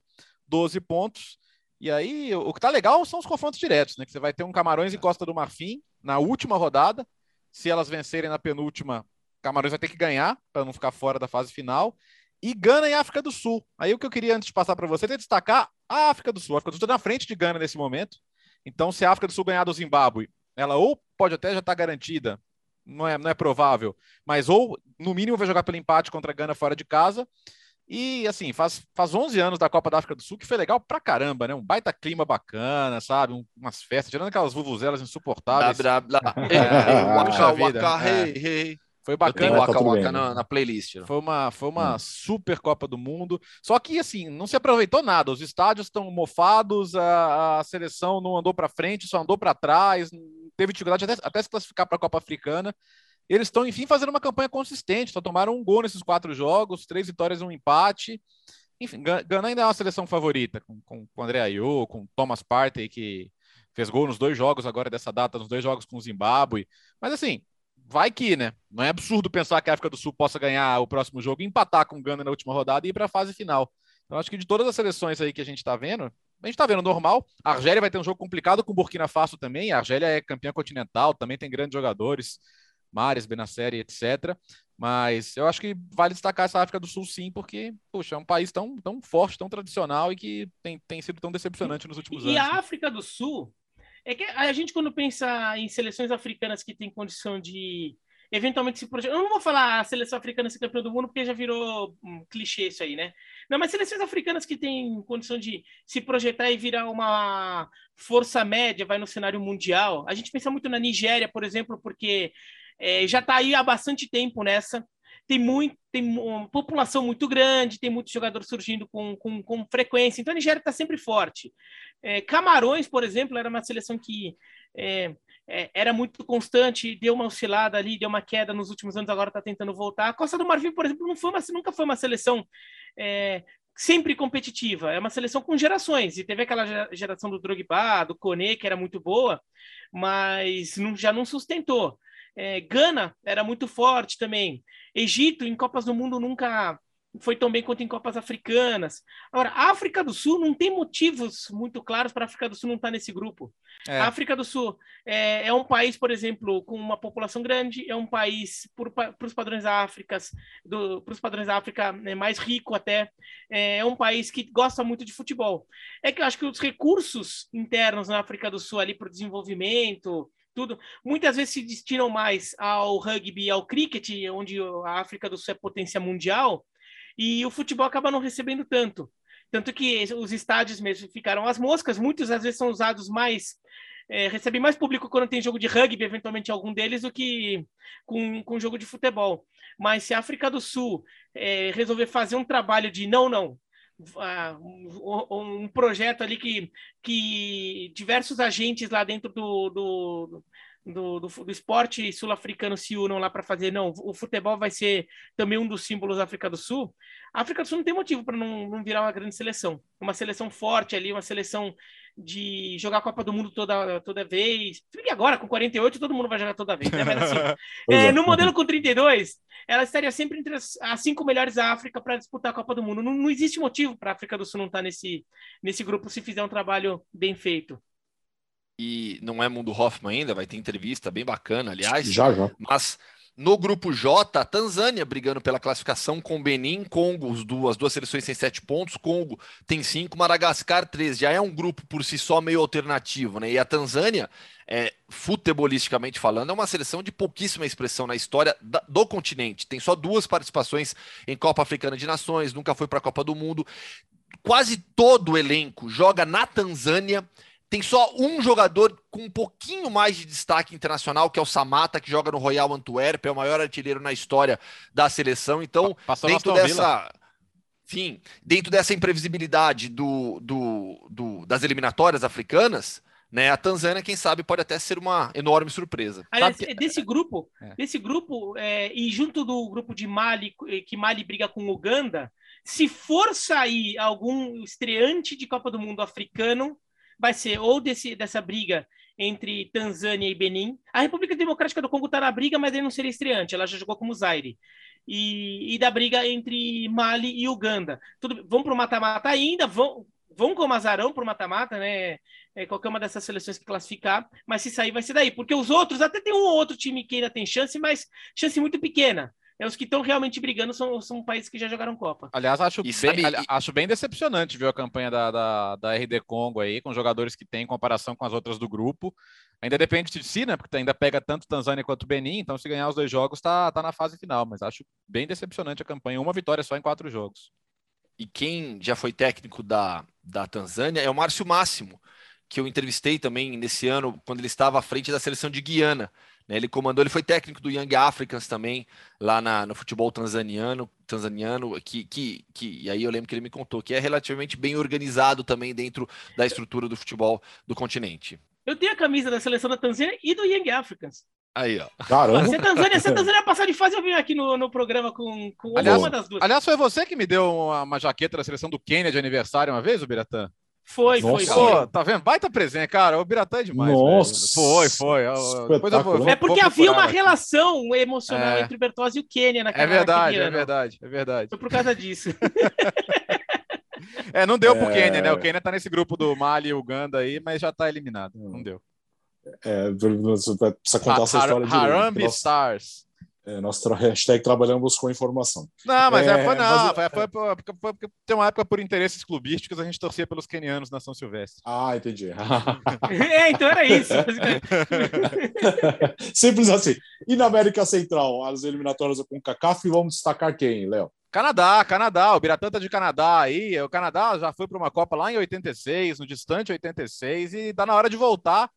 12 pontos. E aí, o, o que tá legal são os confrontos diretos, né? Que você vai ter um Camarões e Costa do Marfim na última rodada. Se elas vencerem na penúltima, Camarões vai ter que ganhar para não ficar fora da fase final. E Gana e África do Sul. Aí o que eu queria antes de passar para você é destacar a África do Sul. A África do Sul está na frente de Gana nesse momento. Então, se a África do Sul ganhar do Zimbábue, ela ou pode até já estar tá garantida, não é, não é provável, mas ou no mínimo vai jogar pelo empate contra a Gana fora de casa. E assim, faz, faz 11 anos da Copa da África do Sul que foi legal pra caramba, né? Um baita clima bacana, sabe? Um, umas festas, tirando aquelas vuvuzelas insuportáveis. Blá, blá, blá. É, hey, hey. Foi bacana. Eu tenho Waka Waka na, na, playlist. Foi uma, foi uma hum. super Copa do Mundo. Só que, assim, não se aproveitou nada. Os estádios estão mofados, a, a seleção não andou para frente, só andou para trás, teve dificuldade até, até se classificar para a Copa Africana. Eles estão, enfim, fazendo uma campanha consistente. Só tomaram um gol nesses quatro jogos, três vitórias e um empate. Enfim, Gana ainda é uma seleção favorita, com, com, com o André Ayew, com Thomas Partey, que fez gol nos dois jogos agora dessa data, nos dois jogos com o Zimbábue. Mas, assim, vai que, né? Não é absurdo pensar que a África do Sul possa ganhar o próximo jogo, empatar com o Gana na última rodada e ir para a fase final. Então, acho que de todas as seleções aí que a gente está vendo, a gente está vendo normal. A Argélia vai ter um jogo complicado com o Burkina Faso também. A Argélia é campeã continental, também tem grandes jogadores, Mares, Benasseri, etc. Mas eu acho que vale destacar essa África do Sul, sim, porque, puxa, é um país tão, tão forte, tão tradicional e que tem, tem sido tão decepcionante nos últimos e anos. E a África do Sul, é que a gente, quando pensa em seleções africanas que têm condição de eventualmente se projetar. Eu não vou falar a seleção africana ser campeã do mundo, porque já virou um clichê isso aí, né? Não, mas seleções africanas que têm condição de se projetar e virar uma força média, vai no cenário mundial. A gente pensa muito na Nigéria, por exemplo, porque é, já está aí há bastante tempo nessa. Tem, muito, tem uma população muito grande, tem muitos jogadores surgindo com, com, com frequência. Então a Nigéria está sempre forte. É, Camarões, por exemplo, era uma seleção que é, é, era muito constante, deu uma oscilada ali, deu uma queda nos últimos anos, agora está tentando voltar. A Costa do Marfim, por exemplo, não foi uma, nunca foi uma seleção é, sempre competitiva, é uma seleção com gerações, e teve aquela geração do Drogba, do Kone, que era muito boa, mas não, já não sustentou. É, Gana era muito forte também. Egito, em Copas do Mundo, nunca foi tão bem quanto em Copas Africanas. Agora, a África do Sul não tem motivos muito claros para a África do Sul não estar tá nesse grupo. É. A África do Sul é, é, um país, por exemplo, com uma população grande, é um país, para os padrões da África, para os padrões da África, é mais rico até, é, é um país que gosta muito de futebol. É que eu acho que os recursos internos na África do Sul ali para o desenvolvimento, tudo, muitas vezes se destinam mais ao rugby ao cricket, onde a África do Sul é potência mundial, e o futebol acaba não recebendo tanto. Tanto que os estádios mesmo ficaram as moscas, muitos às vezes são usados mais. É, recebem mais público quando tem jogo de rugby, eventualmente algum deles, do que com, com jogo de futebol. Mas se a África do Sul é, resolver fazer um trabalho de não, não, um, projeto ali que, que diversos agentes lá dentro do, do, do, do, do esporte sul-africano se unam lá para fazer, não, o futebol vai ser também um dos símbolos da África do Sul, a África do Sul não tem motivo para não, não virar uma grande seleção. Uma seleção forte ali, uma seleção de jogar a Copa do Mundo toda, toda vez. E agora, com 48, todo mundo vai jogar toda vez, né? Mas assim, é, é, no modelo com 32, ela estaria sempre entre as, as cinco melhores da África para disputar a Copa do Mundo. Não, não existe motivo para a África do Sul não estar tá nesse, nesse grupo se fizer um trabalho bem feito e não é Mundo Hoffman ainda, vai ter entrevista bem bacana, aliás. Já, já. Mas no grupo J, Tanzânia brigando pela classificação com Benin, Congo, as duas, as duas seleções têm sete pontos, Congo tem cinco, Madagascar três. Já é um grupo por si só meio alternativo, né? E a Tanzânia, é, futebolisticamente falando, é uma seleção de pouquíssima expressão na história da, do continente. Tem só duas participações em Copa Africana de Nações, nunca foi para a Copa do Mundo. Quase todo o elenco joga na Tanzânia tem só um jogador com um pouquinho mais de destaque internacional, que é o Samata, que joga no Royal Antwerp, é o maior artilheiro na história da seleção. Então, Passou dentro dessa. Enfim, dentro dessa imprevisibilidade do, do, do, das eliminatórias africanas, né, a Tanzânia, quem sabe, pode até ser uma enorme surpresa. Aliás, que... desse grupo, é. desse grupo, é, e junto do grupo de Mali, que Mali briga com Uganda, se for sair algum estreante de Copa do Mundo africano, vai ser ou desse, dessa briga entre Tanzânia e Benin. A República Democrática do Congo está na briga, mas ele não seria estreante, ela já jogou como Zaire. E, e da briga entre Mali e Uganda. Tudo, vão para o mata-mata ainda, vão, vão como azarão para o mata-mata, né? É, qualquer uma dessas seleções que classificar, mas se sair vai ser daí, porque os outros, até tem um ou outro time que ainda tem chance, mas chance muito pequena é os que estão realmente brigando são, são países que já jogaram Copa. Aliás, acho, bem, sabe... acho bem decepcionante ver a campanha da, da, da, RD Congo aí, com jogadores que têm comparação com as outras do grupo. Ainda depende de si, né? Porque ainda pega tanto Tanzânia quanto Benin, então se ganhar os dois jogos, tá, tá na fase final. Mas acho bem decepcionante a campanha. Uma vitória só em quatro jogos. E quem já foi técnico da, da Tanzânia é o Márcio Máximo, que eu entrevistei também nesse ano, quando ele estava à frente da seleção de Guiana. Né? Ele comandou, ele foi técnico do Young Africans também, lá na, no futebol tanzaniano, tanzaniano que, que, que, e aí eu lembro que ele me contou que é relativamente bem organizado também dentro da estrutura do futebol do continente. Eu tenho a camisa da seleção da Tanzânia e do Young Africans. Aí, ó. Caramba. Se a Tanzânia, se a Tanzânia passar de fase, eu vim aqui no, no programa com, com aliás, uma das duas. Aliás, foi você que me deu uma, uma jaqueta da seleção do Quênia de aniversário uma vez, o Biratã? Foi, Nossa. foi. Pô, tá vendo? Baita presente, cara. O Biratã é demais. Nossa. Velho. Foi, foi. Depois eu vou, é porque havia uma aqui. relação emocional é. entre o Bertozzi e o Quênia naquela É verdade, é verdade, é verdade. Foi por causa disso. é, não deu é... pro Quênia, né? O Quênia tá nesse grupo do Mali e Uganda aí, mas já tá eliminado. Não deu. É, precisa contar ha essa história de Harambe Stars. É, nós tra hashtag trabalhamos com informação. Não, mas é, é foi não. Mas, foi, foi, foi, tem uma época por interesses clubísticos a gente torcia pelos quenianos na São Silvestre. Ah, entendi. é, então era isso. Simples assim. E na América Central, as eliminatórias com o CACAF, vamos destacar quem, Léo? Canadá, Canadá, o Biratã tá de Canadá aí. O Canadá já foi para uma Copa lá em 86, no distante 86, e tá na hora de voltar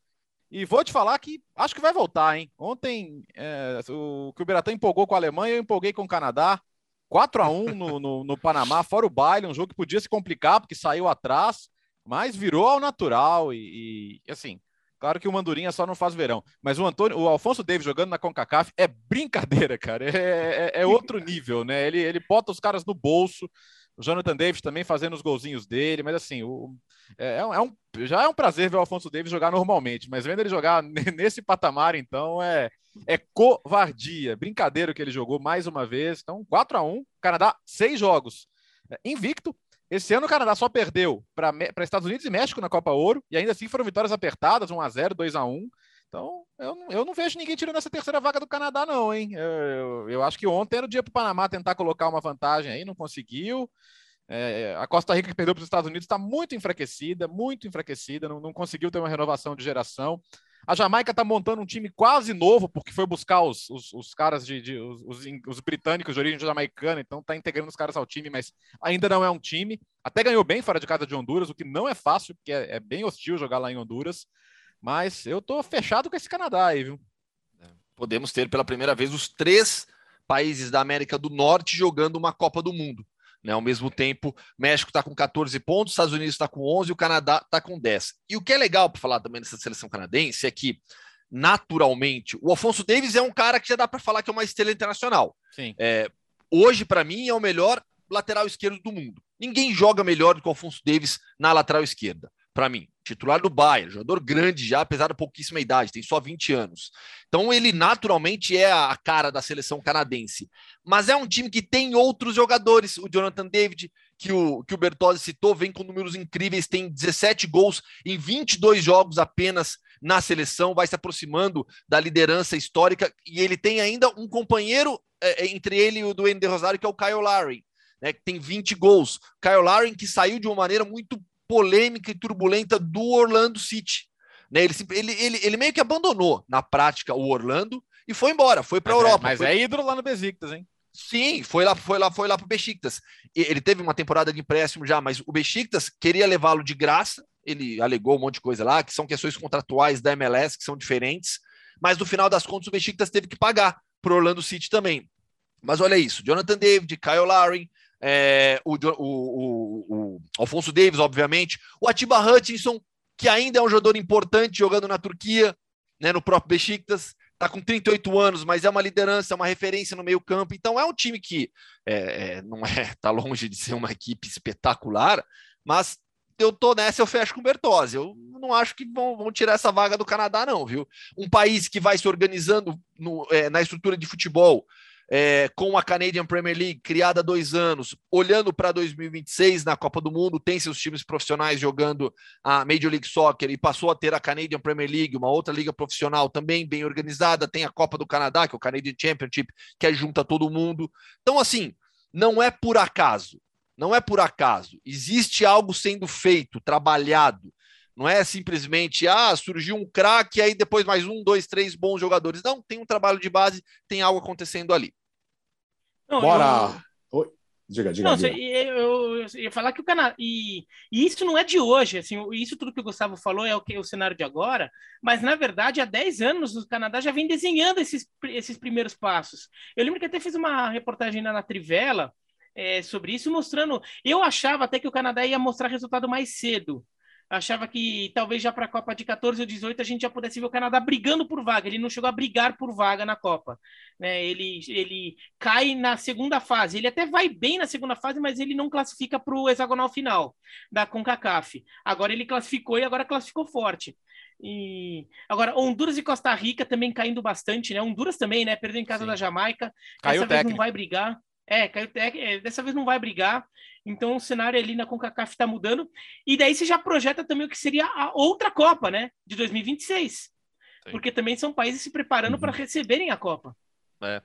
e vou te falar que acho que vai voltar, hein? Ontem é, o que o Biratã empolgou com a Alemanha, eu empolguei com o Canadá. 4 a 1 no, no, no, Panamá, fora o baile, um jogo que podia se complicar porque saiu atrás, mas virou ao natural e, e assim, claro que o Mandurinha só não faz verão, mas o Antônio, o Alfonso Davis jogando na CONCACAF é brincadeira, cara, é, é, é outro nível, né? Ele, ele bota os caras no bolso, o Jonathan Davis também fazendo os golzinhos dele, mas assim, o, é, é, um, já é um prazer ver o Alfonso Davis jogar normalmente, mas vendo ele jogar nesse patamar, então, é, é covardia. Brincadeira que ele jogou mais uma vez. Então, 4 a 1 Canadá, seis jogos. É, invicto. Esse ano o Canadá só perdeu para Estados Unidos e México na Copa Ouro, e ainda assim foram vitórias apertadas, 1 a 0 2 a 1 Então, eu, eu não vejo ninguém tirando essa terceira vaga do Canadá, não, hein? Eu, eu, eu acho que ontem era o dia para o Panamá tentar colocar uma vantagem aí, não conseguiu. É, a Costa Rica que perdeu para os Estados Unidos está muito enfraquecida, muito enfraquecida, não, não, conseguiu ter uma renovação de geração. A Jamaica está montando um time quase novo, porque foi buscar os, os, os caras de, de os, os, britânicos de origem jamaicana, então está integrando os caras ao time, mas ainda não é um time. Até ganhou bem fora de casa de Honduras, o que não é fácil, porque é, é bem hostil jogar lá em Honduras. Mas eu tô fechado com esse Canadá aí, viu? É, podemos ter pela primeira vez os três países da América do Norte jogando uma Copa do Mundo. Né? Ao mesmo tempo, México está com 14 pontos, Estados Unidos está com 11 e o Canadá está com 10. E o que é legal para falar também dessa seleção canadense é que, naturalmente, o Alfonso Davis é um cara que já dá para falar que é uma estrela internacional. Sim. É, hoje, para mim, é o melhor lateral esquerdo do mundo. Ninguém joga melhor do que o Alfonso Davis na lateral esquerda para mim. Titular do Bayern, jogador grande já, apesar da pouquíssima idade, tem só 20 anos. Então ele naturalmente é a cara da seleção canadense. Mas é um time que tem outros jogadores. O Jonathan David, que o, que o Bertozzi citou, vem com números incríveis, tem 17 gols em 22 jogos apenas na seleção, vai se aproximando da liderança histórica. E ele tem ainda um companheiro é, é entre ele e o Duane de Rosário, que é o Kyle Larry. Né, que tem 20 gols. Kyle Larry, que saiu de uma maneira muito polêmica e turbulenta do Orlando City. Né? Ele, ele, ele, ele meio que abandonou na prática o Orlando e foi embora, foi para a é, Europa. É, mas foi... é ídolo lá no Besiktas, hein? Sim, foi lá, foi lá, foi lá para o Besiktas. Ele teve uma temporada de empréstimo já, mas o Besiktas queria levá-lo de graça. Ele alegou um monte de coisa lá, que são questões contratuais da MLS que são diferentes. Mas no final das contas, o Besiktas teve que pagar para Orlando City também. Mas olha isso: Jonathan David, Kyle Lowry, é, o, o, o, o, Alfonso Davis, obviamente, o Atiba Hutchinson, que ainda é um jogador importante jogando na Turquia, né, no próprio Besiktas, está com 38 anos, mas é uma liderança, uma referência no meio campo, então é um time que é, é, não é, tá longe de ser uma equipe espetacular, mas eu tô nessa, eu fecho com o Bertozzi. Eu não acho que vão, vão, tirar essa vaga do Canadá, não, viu? Um país que vai se organizando no, é, na estrutura de futebol, é, com a Canadian Premier League, criada há dois anos, olhando para 2026 na Copa do Mundo, tem seus times profissionais jogando a Major League Soccer e passou a ter a Canadian Premier League, uma outra liga profissional também bem organizada, tem a Copa do Canadá, que é o Canadian Championship, que é junta todo mundo. Então, assim, não é por acaso, não é por acaso. Existe algo sendo feito, trabalhado. Não é simplesmente, ah, surgiu um craque, aí depois mais um, dois, três bons jogadores. Não, tem um trabalho de base, tem algo acontecendo ali. Não, Bora! Eu... Oi. Diga, diga. Não, diga. Eu, eu, ia falar que o Canadá. E, e, isso não é de hoje, assim, isso tudo que o Gustavo falou é o que o cenário de agora, mas na verdade, há 10 anos o Canadá já vem desenhando esses, esses primeiros passos. Eu lembro que até fiz uma reportagem na Trivela é, sobre isso, mostrando. Eu achava até que o Canadá ia mostrar resultado mais cedo achava que talvez já para a Copa de 14 ou 18 a gente já pudesse ver o Canadá brigando por vaga. Ele não chegou a brigar por vaga na Copa. Né? Ele, ele cai na segunda fase. Ele até vai bem na segunda fase, mas ele não classifica para o hexagonal final da CONCACAF. Agora ele classificou e agora classificou forte. E agora Honduras e Costa Rica também caindo bastante, né? Honduras também, né? Perdeu em casa Sim. da Jamaica. Caiu Dessa vez não vai brigar. É, caiu, é, dessa vez não vai brigar. Então o cenário ali na CONCACAF está mudando. E daí você já projeta também o que seria a outra Copa, né? De 2026. Sim. Porque também são países se preparando uhum. para receberem a Copa. É.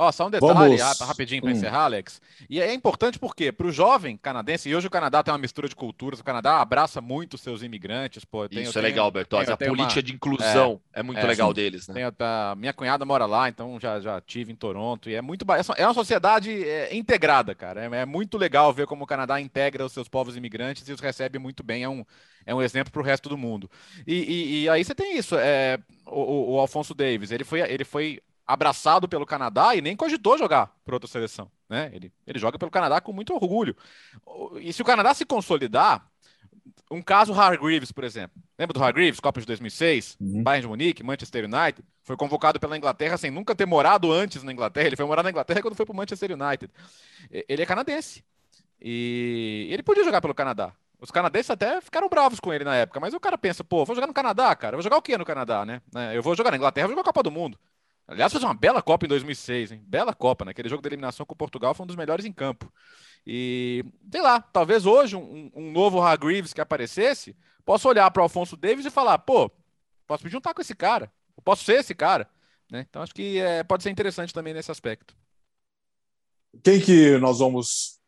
Ó, só um detalhe Vamos. rapidinho para hum. encerrar, Alex. E é importante porque para o jovem canadense, e hoje o Canadá tem uma mistura de culturas, o Canadá abraça muito os seus imigrantes. Pô, tem, Isso é legal, Bertozzi. A política uma... de inclusão é, é muito é, legal sim. deles, né? A, minha cunhada mora lá, então já, já tive em Toronto. E é muito é uma sociedade é, integrada, cara. É, é, muito legal ver como o Canadá integra os seus povos imigrantes e os recebe muito bem. É um, é um exemplo para o resto do mundo. E, e, e, aí você tem isso. É, o, o Alfonso Davis, ele foi, ele foi abraçado pelo Canadá e nem cogitou jogar por outra seleção. Né? Ele, ele joga pelo Canadá com muito orgulho. E se o Canadá se consolidar, um caso Hargreaves, por exemplo. Lembra do Hargreaves, Copa de 2006? Uhum. Bayern de Munique, Manchester United. Foi convocado pela Inglaterra sem nunca ter morado antes na Inglaterra. Ele foi morar na Inglaterra quando foi para o Manchester United. Ele é canadense. E ele podia jogar pelo Canadá. Os canadenses até ficaram bravos com ele na época, mas o cara pensa, pô, vou jogar no Canadá, cara. Eu vou jogar o quê no Canadá, né? É, eu vou jogar na Inglaterra, vou jogar a Copa do Mundo. Aliás, fez uma bela Copa em 2006, hein? Bela Copa, né? Aquele jogo de eliminação com Portugal foi um dos melhores em campo. E, sei lá, talvez hoje um, um novo Hargreaves que aparecesse, possa olhar para o Alfonso Davis e falar, pô, posso me juntar com esse cara, eu posso ser esse cara. Né? Então acho que é, pode ser interessante também nesse aspecto. Quem que nós vamos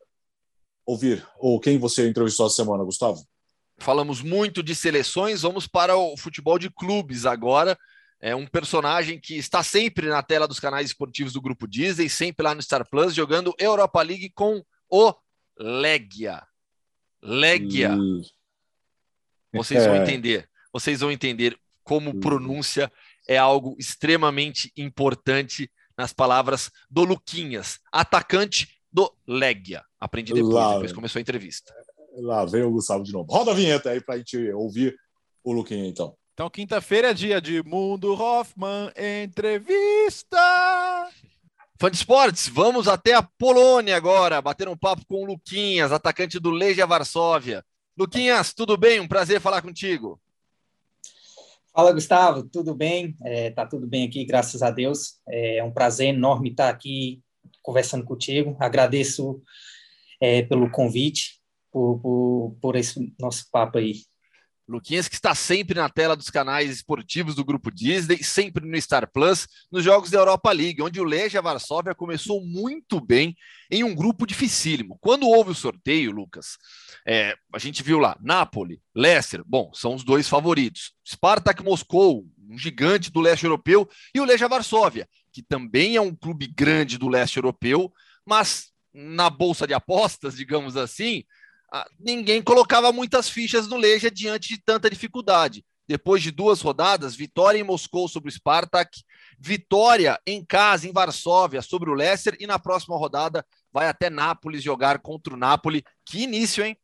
ouvir? Ou quem você entrevistou essa semana, Gustavo? Falamos muito de seleções, vamos para o futebol de clubes agora. É um personagem que está sempre na tela dos canais esportivos do Grupo Disney, sempre lá no Star Plus, jogando Europa League com o Legia. Legia. Hum. Vocês vão é. entender. Vocês vão entender como hum. pronúncia é algo extremamente importante nas palavras do Luquinhas, atacante do Legia. Aprendi depois, lá, depois começou a entrevista. Lá vem o Gustavo de novo. Roda a vinheta aí para a gente ouvir o Luquinha, então. Então, quinta-feira é dia de Mundo Hoffman Entrevista. Fã de esportes, vamos até a Polônia agora, bater um papo com o Luquinhas, atacante do Legia Varsóvia. Luquinhas, tudo bem? Um prazer falar contigo. Fala, Gustavo, tudo bem? É, tá tudo bem aqui, graças a Deus. É um prazer enorme estar aqui conversando contigo. Agradeço é, pelo convite, por, por, por esse nosso papo aí. Luquinhas, que está sempre na tela dos canais esportivos do Grupo Disney, sempre no Star Plus, nos jogos da Europa League, onde o Legia Varsóvia começou muito bem em um grupo dificílimo. Quando houve o sorteio, Lucas, é, a gente viu lá, Napoli, Leicester, bom, são os dois favoritos. Spartak Moscou, um gigante do leste europeu, e o Legia Varsóvia, que também é um clube grande do leste europeu, mas na bolsa de apostas, digamos assim, ninguém colocava muitas fichas no Legia diante de tanta dificuldade. Depois de duas rodadas, vitória em Moscou sobre o Spartak, vitória em casa em Varsóvia sobre o Leicester e na próxima rodada vai até Nápoles jogar contra o Napoli. Que início, hein?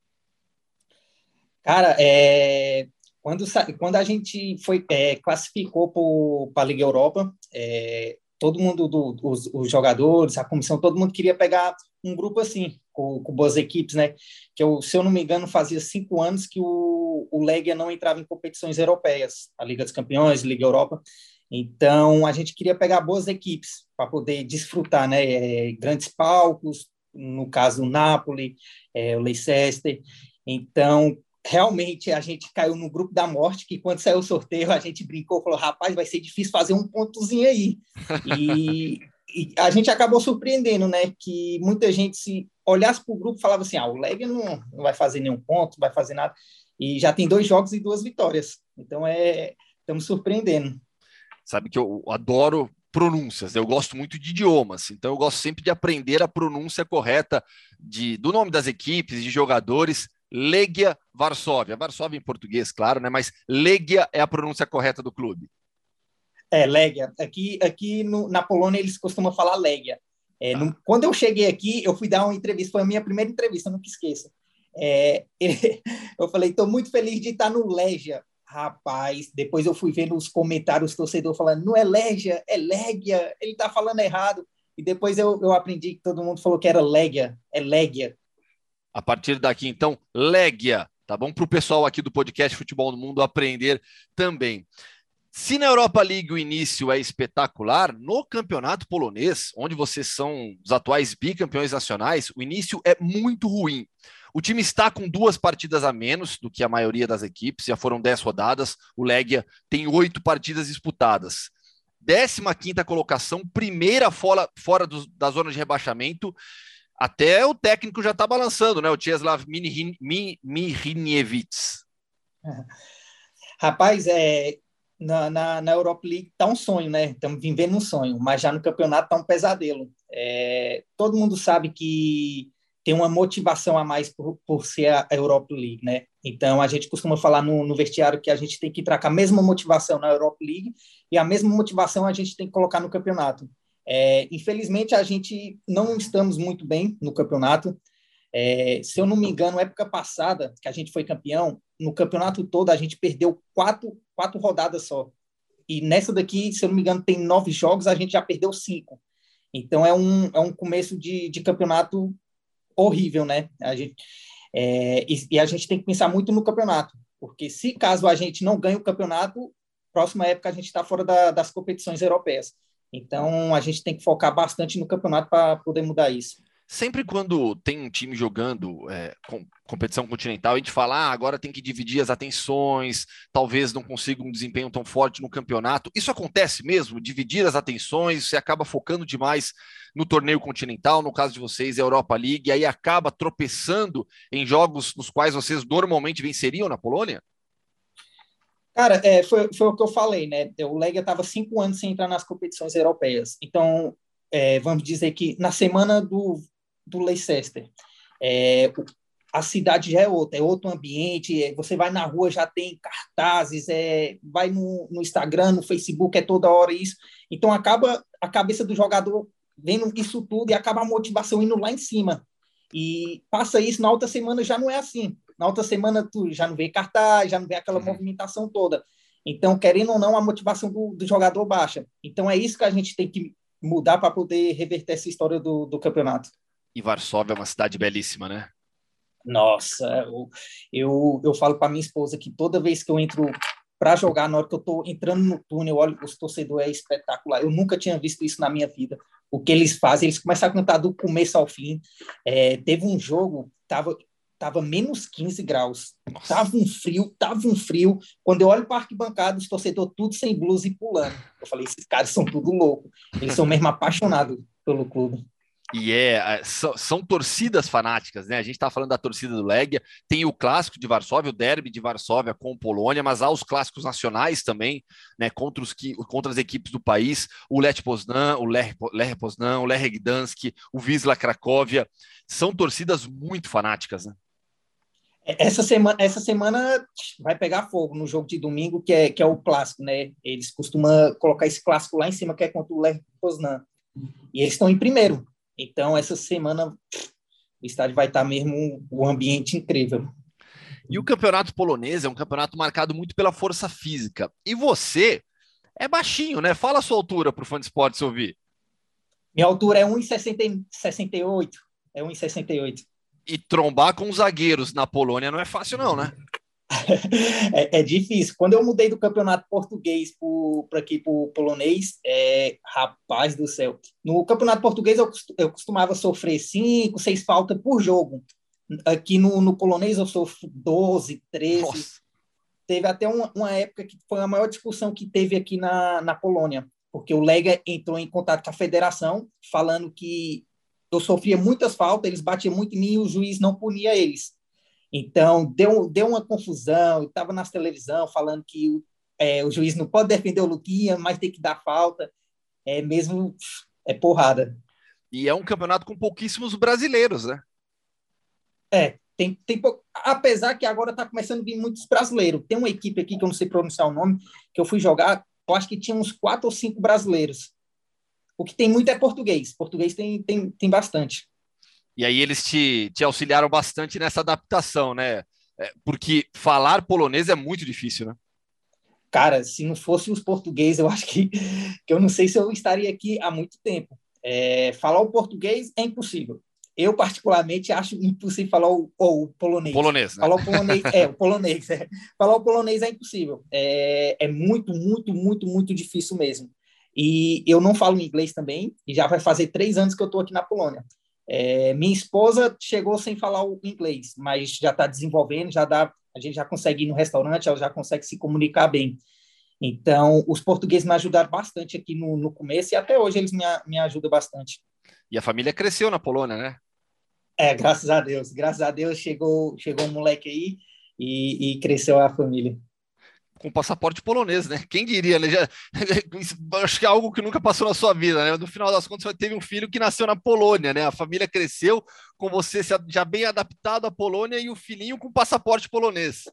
Cara, é, quando, quando a gente foi é, classificou para a Liga Europa, é, todo mundo, do, os, os, jogadores, a comissão, todo mundo queria pegar um grupo assim, com, com boas equipes, né? Que eu, se eu não me engano, fazia cinco anos que o, o Legia não entrava em competições europeias, a Liga dos Campeões, Liga Europa. Então, a gente queria pegar boas equipes para poder desfrutar, né? É, grandes palcos, no caso o Napoli, é, o Leicester. Então, realmente a gente caiu no grupo da morte, que quando saiu o sorteio a gente brincou, falou, rapaz, vai ser difícil fazer um pontozinho aí. E, e a gente acabou surpreendendo, né, que muita gente se olhasse para o grupo falava assim, ah, o Leg não, não vai fazer nenhum ponto, não vai fazer nada, e já tem dois jogos e duas vitórias. Então, é, estamos surpreendendo. Sabe que eu adoro pronúncias, eu gosto muito de idiomas, então eu gosto sempre de aprender a pronúncia correta de, do nome das equipes, de jogadores, Legia Varsóvia. Varsóvia em português, claro, né? Mas Legia é a pronúncia correta do clube. É, Legia. Aqui, aqui no, na Polônia eles costumam falar Legia. É, ah. no, quando eu cheguei aqui, eu fui dar uma entrevista, foi a minha primeira entrevista, nunca esqueça. É, ele, eu falei, estou muito feliz de estar no Legia. Rapaz, depois eu fui vendo os comentários do torcedor falando, não é Legia, é Legia, ele está falando errado. E depois eu, eu aprendi que todo mundo falou que era Legia, é Legia. A partir daqui, então, Legia, tá bom? Para o pessoal aqui do podcast Futebol no Mundo aprender também. Se na Europa League o início é espetacular, no campeonato polonês, onde vocês são os atuais bicampeões nacionais, o início é muito ruim. O time está com duas partidas a menos do que a maioria das equipes, já foram dez rodadas. O Legia tem oito partidas disputadas. 15 quinta colocação, primeira fora, fora do, da zona de rebaixamento até o técnico já está balançando, né? O Czeslaw Mihiniewicz. Rapaz, é, na, na, na Europa League tá um sonho, né? Estamos vivendo um sonho, mas já no campeonato tá um pesadelo. É, todo mundo sabe que tem uma motivação a mais por, por ser a Europa League, né? Então a gente costuma falar no, no vestiário que a gente tem que entrar com a mesma motivação na Europa League e a mesma motivação a gente tem que colocar no campeonato. É, infelizmente, a gente não estamos muito bem no campeonato. É, se eu não me engano, época passada, que a gente foi campeão, no campeonato todo a gente perdeu quatro, quatro rodadas só. E nessa daqui, se eu não me engano, tem nove jogos, a gente já perdeu cinco. Então é um, é um começo de, de campeonato horrível, né? A gente, É, e, e, a gente tem que pensar muito no campeonato, porque se caso a gente não ganhe o campeonato, próxima época a gente está fora da, das competições europeias. Então a gente tem que focar bastante no campeonato para poder mudar isso sempre quando tem um time jogando é, com, competição continental, a gente fala, ah, agora tem que dividir as atenções, talvez não consiga um desempenho tão forte no campeonato. Isso acontece mesmo? Dividir as atenções, você acaba focando demais no torneio continental, no caso de vocês, Europa League, e aí acaba tropeçando em jogos nos quais vocês normalmente venceriam na Polônia? Cara, é, foi, foi o que eu falei, né? O Lega estava cinco anos sem entrar nas competições europeias. Então, é, vamos dizer que na semana do do Leicester. É, a cidade já é outra, é outro ambiente. É, você vai na rua, já tem cartazes, é, vai no, no, Instagram, no Facebook, é toda hora isso. Então acaba a cabeça do jogador vendo isso tudo e acaba a motivação indo lá em cima. E passa isso na outra semana já não é assim. Na outra semana tu já não vê cartaz, já não vê aquela uhum. movimentação toda. Então, querendo ou não, a motivação do, do, jogador baixa. Então é isso que a gente tem que mudar para poder reverter essa história do, do campeonato. E Varsóvia é uma cidade belíssima, né? Nossa, eu, eu, eu falo para minha esposa que toda vez que eu entro para jogar, na hora que eu estou entrando no túnel, olho os torcedores, é espetacular. Eu nunca tinha visto isso na minha vida. O que eles fazem, eles começam a cantar do começo ao fim. É, teve um jogo, tava, tava menos 15 graus. Nossa. Tava um frio, tava um frio. Quando eu olho para arquibancada, os torcedores tudo sem blusa e pulando. Eu falei, esses caras são tudo loucos. Eles são mesmo apaixonados pelo clube. E é, são, são, torcidas fanáticas, né? A gente está falando da torcida do Legia, tem o clássico de Varsóvia, o derby de Varsóvia com Polônia, mas há os clássicos nacionais também, né? Contra, os, contra as equipes do país, o Lech Poznan, o Lech Poznan, o Lech Gdansk, o Wisla Cracóvia, são torcidas muito fanáticas, né? Essa semana, essa semana vai pegar fogo no jogo de domingo, que é, que é o clássico, né? Eles costumam colocar esse clássico lá em cima, que é contra o Lech Poznan. E eles estão em primeiro. Então, essa semana o estádio vai estar mesmo um ambiente incrível. E o campeonato polonês é um campeonato marcado muito pela força física. E você é baixinho, né? Fala a sua altura para o fã de esportes ouvir. Minha altura é 1,68. É 1,68. E trombar com zagueiros na Polônia não é fácil, não, né? É, é, difícil. Quando eu mudei do campeonato português para aqui para o polonês, é, rapaz do céu. No campeonato português eu, eu costumava sofrer cinco, seis faltas por jogo. Aqui no, no polonês eu sofro 12, 13. Nossa. Teve até uma, uma, época que foi a maior discussão que teve aqui na, na Polônia, porque o Lega entrou em contato com a federação, falando que eu sofria muitas faltas, eles batiam muito em mim e o juiz não punia eles. Então, deu, deu uma confusão, estava nas televisão falando que é, o juiz não pode defender o Luquinha, mas tem que dar falta. É mesmo, é porrada. E é um campeonato com pouquíssimos brasileiros, né? É, tem, tem apesar que agora está começando a vir muitos brasileiros. Tem uma equipe aqui que eu não sei pronunciar o nome, que eu fui jogar, eu acho que tinha uns quatro ou cinco brasileiros. O que tem muito é português. Português tem, tem, tem bastante. E aí eles te, te auxiliaram bastante nessa adaptação, né? É, porque falar polonês é muito difícil, né? Cara, se não fosse os portugueses, eu acho que, que eu não sei se eu estaria aqui há muito tempo. É, falar o português é impossível. Eu, particularmente, acho impossível falar o, o polonês. Polonês, né? Falar o polonês, é, o polonês. É. Falar o polonês é impossível. É, é muito, muito, muito, muito difícil mesmo. E eu não falo inglês também, e já vai fazer três anos que eu estou aqui na Polônia. É, minha esposa chegou sem falar o inglês, mas já está desenvolvendo, já dá, a gente já consegue ir no restaurante, ela já consegue se comunicar bem. Então, os portugueses me ajudaram bastante aqui no, no começo e até hoje eles me, me ajudam bastante. E a família cresceu na Polônia, né? É, graças a Deus. Graças a Deus chegou, chegou um moleque aí e, e cresceu a família com passaporte polonês, né? Quem diria, né? Já, acho que é algo que nunca passou na sua vida, né? No final das contas, você teve um filho que nasceu na Polônia, né? A família cresceu com você já bem adaptado à Polônia e o filhinho com passaporte polonês.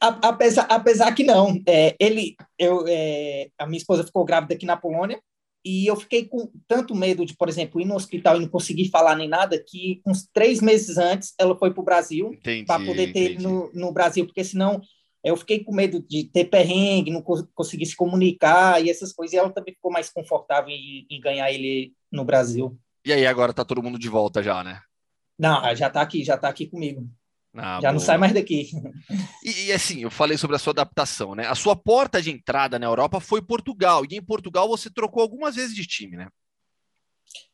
Apesar, apesar que não, é, ele, eu, é, a minha esposa ficou grávida aqui na Polônia e eu fiquei com tanto medo de, por exemplo, ir no hospital e não conseguir falar nem nada que uns três meses antes ela foi para o Brasil para poder ter ele no, no Brasil, porque senão eu fiquei com medo de ter perrengue, não conseguir se comunicar e essas coisas. E ela também ficou mais confortável em, em ganhar ele no Brasil. E aí, agora tá todo mundo de volta já, né? Não, já está aqui, já está aqui comigo. Ah, já boa. não sai mais daqui. E, e, assim, eu falei sobre a sua adaptação, né? A sua porta de entrada na Europa foi Portugal, e em Portugal você trocou algumas vezes de time, né?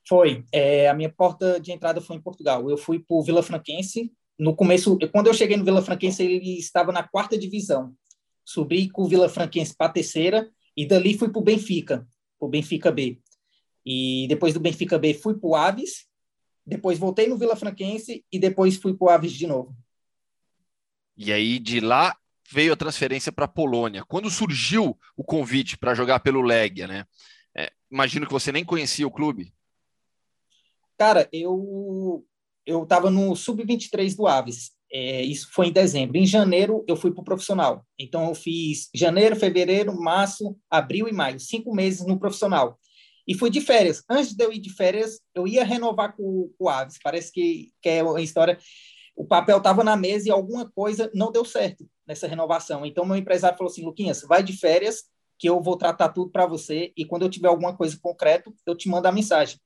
Foi. É, a minha porta de entrada foi em Portugal. Eu fui para o Vila Franquense. No começo, quando eu cheguei no Vila Franquense, ele estava na quarta divisão. Subi com o Vila Franquense para a terceira, e dali fui para o Benfica, para o Benfica B. E depois do Benfica B, fui para o Aves, depois voltei no Vila Franquense e depois fui para o Aves de novo. E aí de lá veio a transferência para a Polônia. Quando surgiu o convite para jogar pelo Legia, né? É, imagino que você nem conhecia o clube. Cara, eu eu estava no sub-23 do Aves. É, isso foi em dezembro. Em janeiro eu fui para o profissional. Então eu fiz janeiro, fevereiro, março, abril e maio, cinco meses no profissional. E fui de férias. Antes de eu ir de férias, eu ia renovar com, com o Aves. Parece que, que é uma história. O papel estava na mesa e alguma coisa não deu certo nessa renovação. Então, meu empresário falou assim: Luquinhas, vai de férias, que eu vou tratar tudo para você. E quando eu tiver alguma coisa concreta, eu te mando a mensagem.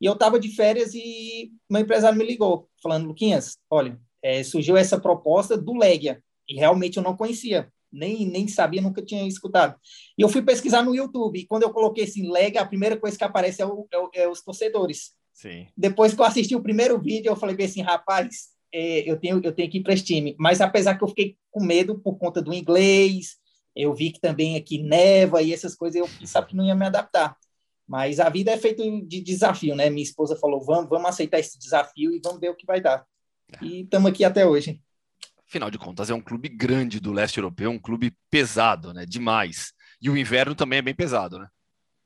E eu estava de férias e meu empresário me ligou, falando: Luquinhas, olha, é, surgiu essa proposta do Legia. E realmente eu não conhecia nem, nem sabia, nunca tinha escutado. E eu fui pesquisar no YouTube, e quando eu coloquei assim, lega, a primeira coisa que aparece é, o, é, é os torcedores. Sim. Depois que eu assisti o primeiro vídeo, eu falei assim, rapaz, é, eu, tenho, eu tenho que ir para esse time. Mas apesar que eu fiquei com medo por conta do inglês, eu vi que também aqui neva e essas coisas, eu sabe que não ia me adaptar. Mas a vida é feita de desafio, né? Minha esposa falou, vamos, vamos aceitar esse desafio e vamos ver o que vai dar. E estamos aqui até hoje. Afinal de contas, é um clube grande do leste europeu, um clube pesado, né? Demais. E o inverno também é bem pesado, né?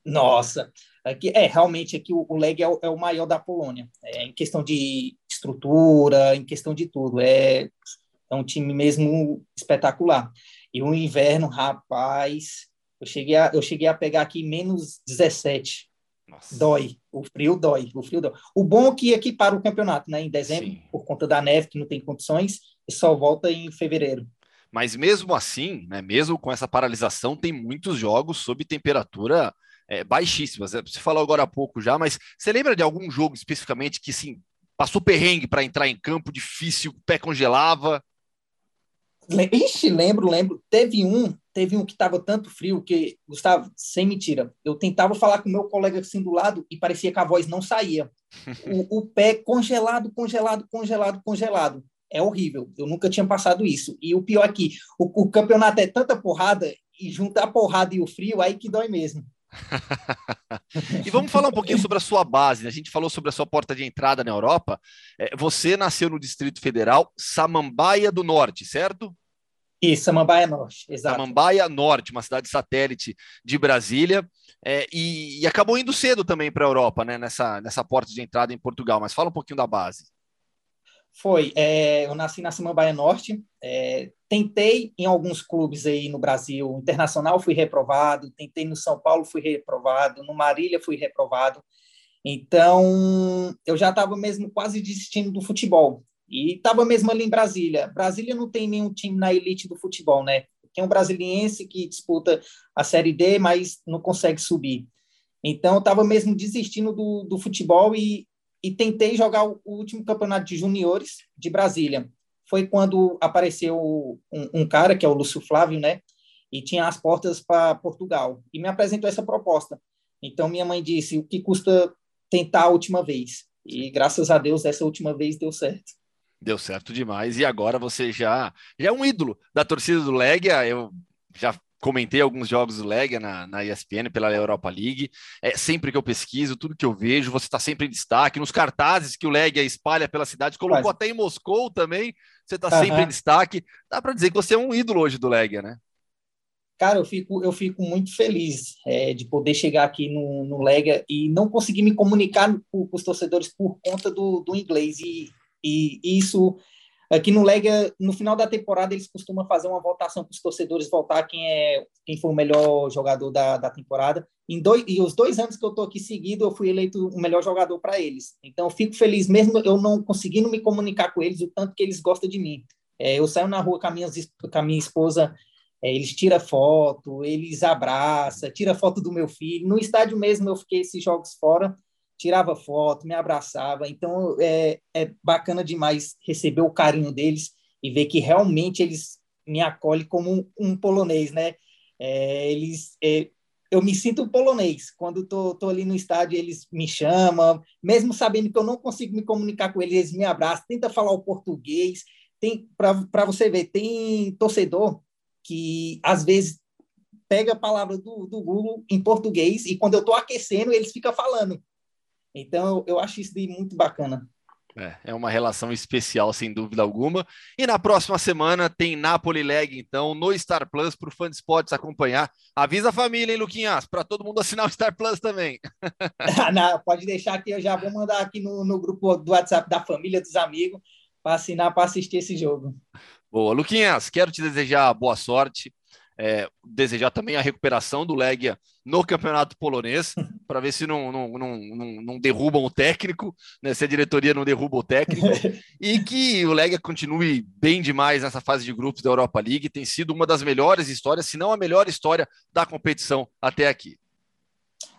Nossa, aqui, é realmente aqui o, o Leg é o, é o, maior da Polônia. É, em questão de estrutura, em questão de tudo. É, é um time mesmo espetacular. E o inverno, rapaz, eu cheguei a, eu cheguei a pegar aqui menos 17. Nossa. Dói, o frio dói, o frio dói. O bom é que aqui para o campeonato, né, em dezembro, Sim. por conta da neve, que não tem condições, e só volta em fevereiro. Mas mesmo assim, né, mesmo com essa paralisação, tem muitos jogos sob temperatura é, baixíssimas. Você falou agora há pouco já, mas você lembra de algum jogo especificamente que sim, passou perrengue para entrar em campo, difícil, o pé congelava? Ixi, lembro, lembro. Teve um, teve um que estava tanto frio que, Gustavo, sem mentira, eu tentava falar com meu colega assim do lado e parecia que a voz não saía. o, o pé congelado, congelado, congelado, congelado é horrível. Eu nunca tinha passado isso. E o pior é que o, o campeonato é tanta porrada e juntar a porrada e o frio, aí que dói mesmo. e vamos falar um pouquinho sobre a sua base. Né? A gente falou sobre a sua porta de entrada na Europa. É, você nasceu no Distrito Federal, Samambaia do Norte, certo? Isso, Samambaia Norte, exato. Samambaia Norte, uma cidade satélite de Brasília, é, e, e, acabou indo cedo também para a Europa, né? Nessa, nessa porta de entrada em Portugal. Mas fala um pouquinho da base. Foi, é, eu nasci na Samambaia Norte, é, tentei em alguns clubes aí no Brasil, Internacional fui reprovado, tentei no São Paulo fui reprovado, no Marília fui reprovado, então eu já estava mesmo quase desistindo do futebol, e estava mesmo ali em Brasília. Brasília não tem nenhum time na elite do futebol, né? Tem um brasiliense que disputa a Série D, mas não consegue subir. Então, estava mesmo desistindo do, do futebol e e tentei jogar o, último campeonato de juniores de Brasília. Foi quando apareceu um, um cara, que é o Lúcio Flávio, né? E tinha as portas para Portugal. E me apresentou essa proposta. Então, minha mãe disse: o que custa tentar a última vez? E graças a Deus, essa última vez deu certo. Deu certo demais. E agora você já, já é um ídolo da torcida do Legia. Eu já comentei alguns jogos do Lega na, na ESPN pela Europa League. É sempre que eu pesquiso, tudo que eu vejo, você está sempre em destaque. Nos cartazes que o Lega espalha pela cidade, colocou até em Moscou também. Você está uhum. sempre em destaque. Dá para dizer que você é um ídolo hoje do Lega, né? Cara, eu fico, eu fico muito feliz é, de poder chegar aqui no, no Lega e não conseguir me comunicar com, com os torcedores por conta do, do inglês. E, e isso Aqui no Lega, no final da temporada, eles costumam fazer uma votação para os torcedores votar quem é quem foi o melhor jogador da, da temporada. Em dois, e os dois anos que eu estou aqui seguido, eu fui eleito o melhor jogador para eles. Então, fico feliz, mesmo eu não conseguindo me comunicar com eles, o tanto que eles gostam de mim. É, eu saio na rua com a minha, com a minha esposa, é, eles tiram foto, eles abraçam, tira foto do meu filho. No estádio mesmo, eu fiquei esses jogos fora tirava foto, me abraçava. Então é, é bacana demais receber o carinho deles e ver que realmente eles me acolhem como um, um polonês, né? É, eles, é, eu me sinto polonês quando tô, tô ali no estádio, eles me chamam, mesmo sabendo que eu não consigo me comunicar com eles, eles me abraçam, tenta falar o português. Tem para você ver, tem torcedor que às vezes pega a palavra do, do Google em português e quando eu estou aquecendo eles ficam falando. Então eu, acho isso muito bacana. É, é uma relação especial, sem dúvida alguma. E na próxima semana tem Napoli Leg, então, no Star Plus, para o fã de esportes acompanhar. Avisa a família, hein, Luquinhas? Para todo mundo assinar o Star Plus também. Não, pode deixar que eu já vou mandar aqui no, no grupo do WhatsApp da família, dos amigos, para assinar, para assistir esse jogo. Boa, Luquinhas, quero te desejar boa sorte é, desejar também a recuperação do Legia no campeonato polonês, para ver se não, não, não, não, não derrubam o técnico, né, se a diretoria não derruba o técnico, e que o Legia continue bem demais nessa fase de grupos da Europa League. Tem sido uma das melhores histórias, se não a melhor história da competição até aqui.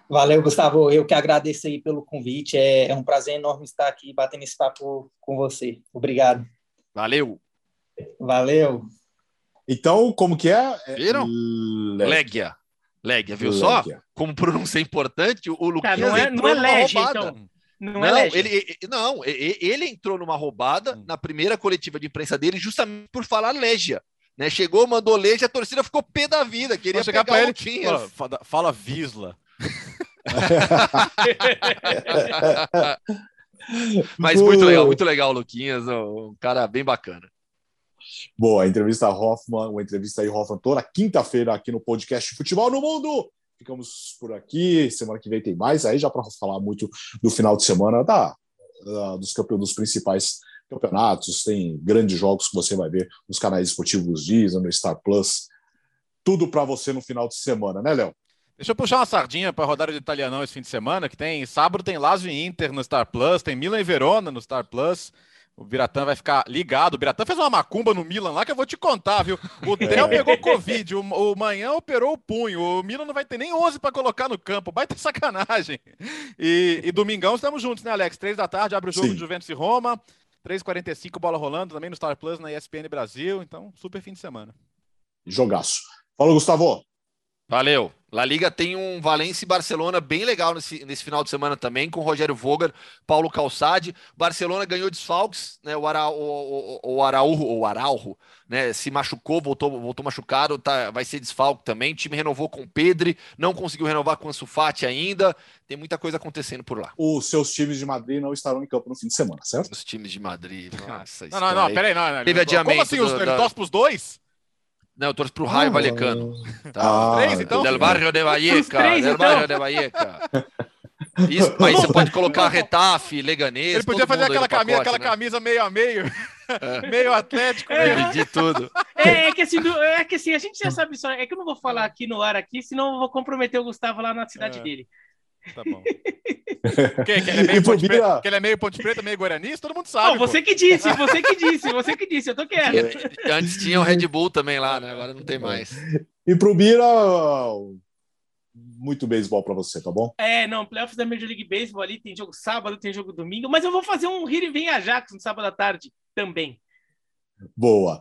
Valeu, Gustavo. Eu que agradeço aí pelo convite. É, é um prazer enorme estar aqui batendo esse papo com você. Obrigado. Valeu. Valeu. Então, como que é? é Viram? Legia. Legia, viu Legia. só? Como pronúncia é importante, o Luquinhas tá, não é, não é Legia, então. Não, não, é ele, não ele, entrou numa roubada hum. na primeira coletiva de imprensa dele justamente por falar Legia. Né? Chegou, mandou Legia, a torcida ficou pé da vida, queria chegar para ele. Fala, fala Visla. Mas muito legal, muito legal, Luquinhas, um cara bem bacana. Boa, entrevista Hoffman, uma entrevista aí, Hoffman, toda quinta-feira aqui no podcast Futebol no Mundo. Ficamos por aqui. Semana que vem tem mais aí, já para falar muito do final de semana da, da dos, campeões, dos principais campeonatos. Tem grandes jogos que você vai ver nos canais esportivos Disney, no Star Plus. Tudo para você no final de semana, né, Léo? Deixa eu puxar uma sardinha para rodada de italianão esse fim de semana, que tem sábado tem Lazio e Inter no Star Plus, tem Milan e Verona no Star Plus. O Biratã vai ficar ligado. O Biratã fez uma macumba no Milan lá que eu vou te contar, viu? O Del pegou Covid, o, o Manhã operou o punho. O Milan não vai ter nem 11 para colocar no campo. Vai ter sacanagem. E, e domingão estamos juntos, né, Alex? Três da tarde abre o jogo Sim. de Juventus e Roma. 3h45, bola rolando também no Star Plus, na ESPN Brasil. Então, super fim de semana. Jogaço. Fala, Gustavo. Valeu. La Liga tem um Valência e Barcelona bem legal nesse, nesse final de semana também, com Rogério Vogar, Paulo Calçade. Barcelona ganhou desfalques, né? O, Ara, o, o, o Araújo, o Araujo, né? Se machucou, voltou, voltou machucado, tá, vai ser desfalque também. O time renovou com o Pedri, não conseguiu renovar com o Sufati ainda. Tem muita coisa acontecendo por lá. Os seus times de Madrid não estarão em campo no fim de semana, certo? Os times de Madrid, nossa. não, não, não, peraí, não, não. Teve adiamento. Como assim? Os, do, ele torce pros dois? Não, eu torço pro Raio ah, Valecano. Tá. Ah, três, então? Del Barrio de Valleca. Três, del então. Barrio de Valleca. Isso, aí você pode colocar Retafe, Leganês. Ele podia fazer aquela, camisa, pacote, aquela né? camisa meio a meio. É. meio atlético, é. Meio. tudo. É, é, que assim, é que assim, a gente já sabe só. É que eu não vou falar aqui no ar aqui, senão eu vou comprometer o Gustavo lá na cidade é. dele. Tá bom. que, que, ele é meio ponte preta, que ele é meio ponte preta, meio guarani, todo mundo sabe. Não, você pô. que disse, você que disse, você que disse, eu tô quieto. Antes tinha o Red Bull também lá, né? Agora não tem mais. E pro Bira, muito beisebol para você, tá bom? É, não, playoffs da Major League Baseball ali, tem jogo sábado, tem jogo domingo, mas eu vou fazer um Rir e Vem Ajax no sábado à tarde também. Boa.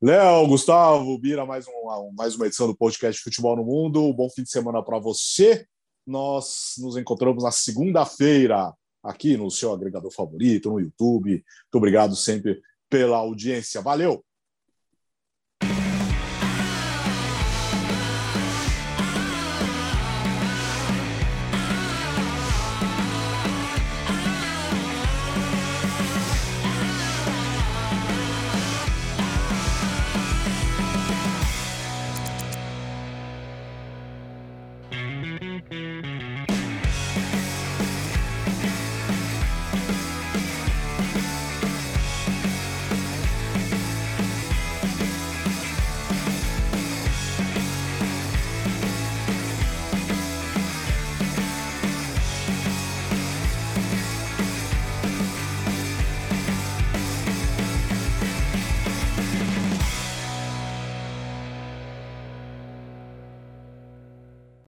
Léo, Gustavo, Bira, mais, um, mais uma edição do podcast Futebol no Mundo. Bom fim de semana para você. Nós nos encontramos na segunda-feira aqui no seu agregador favorito, no YouTube. Muito obrigado sempre pela audiência. Valeu!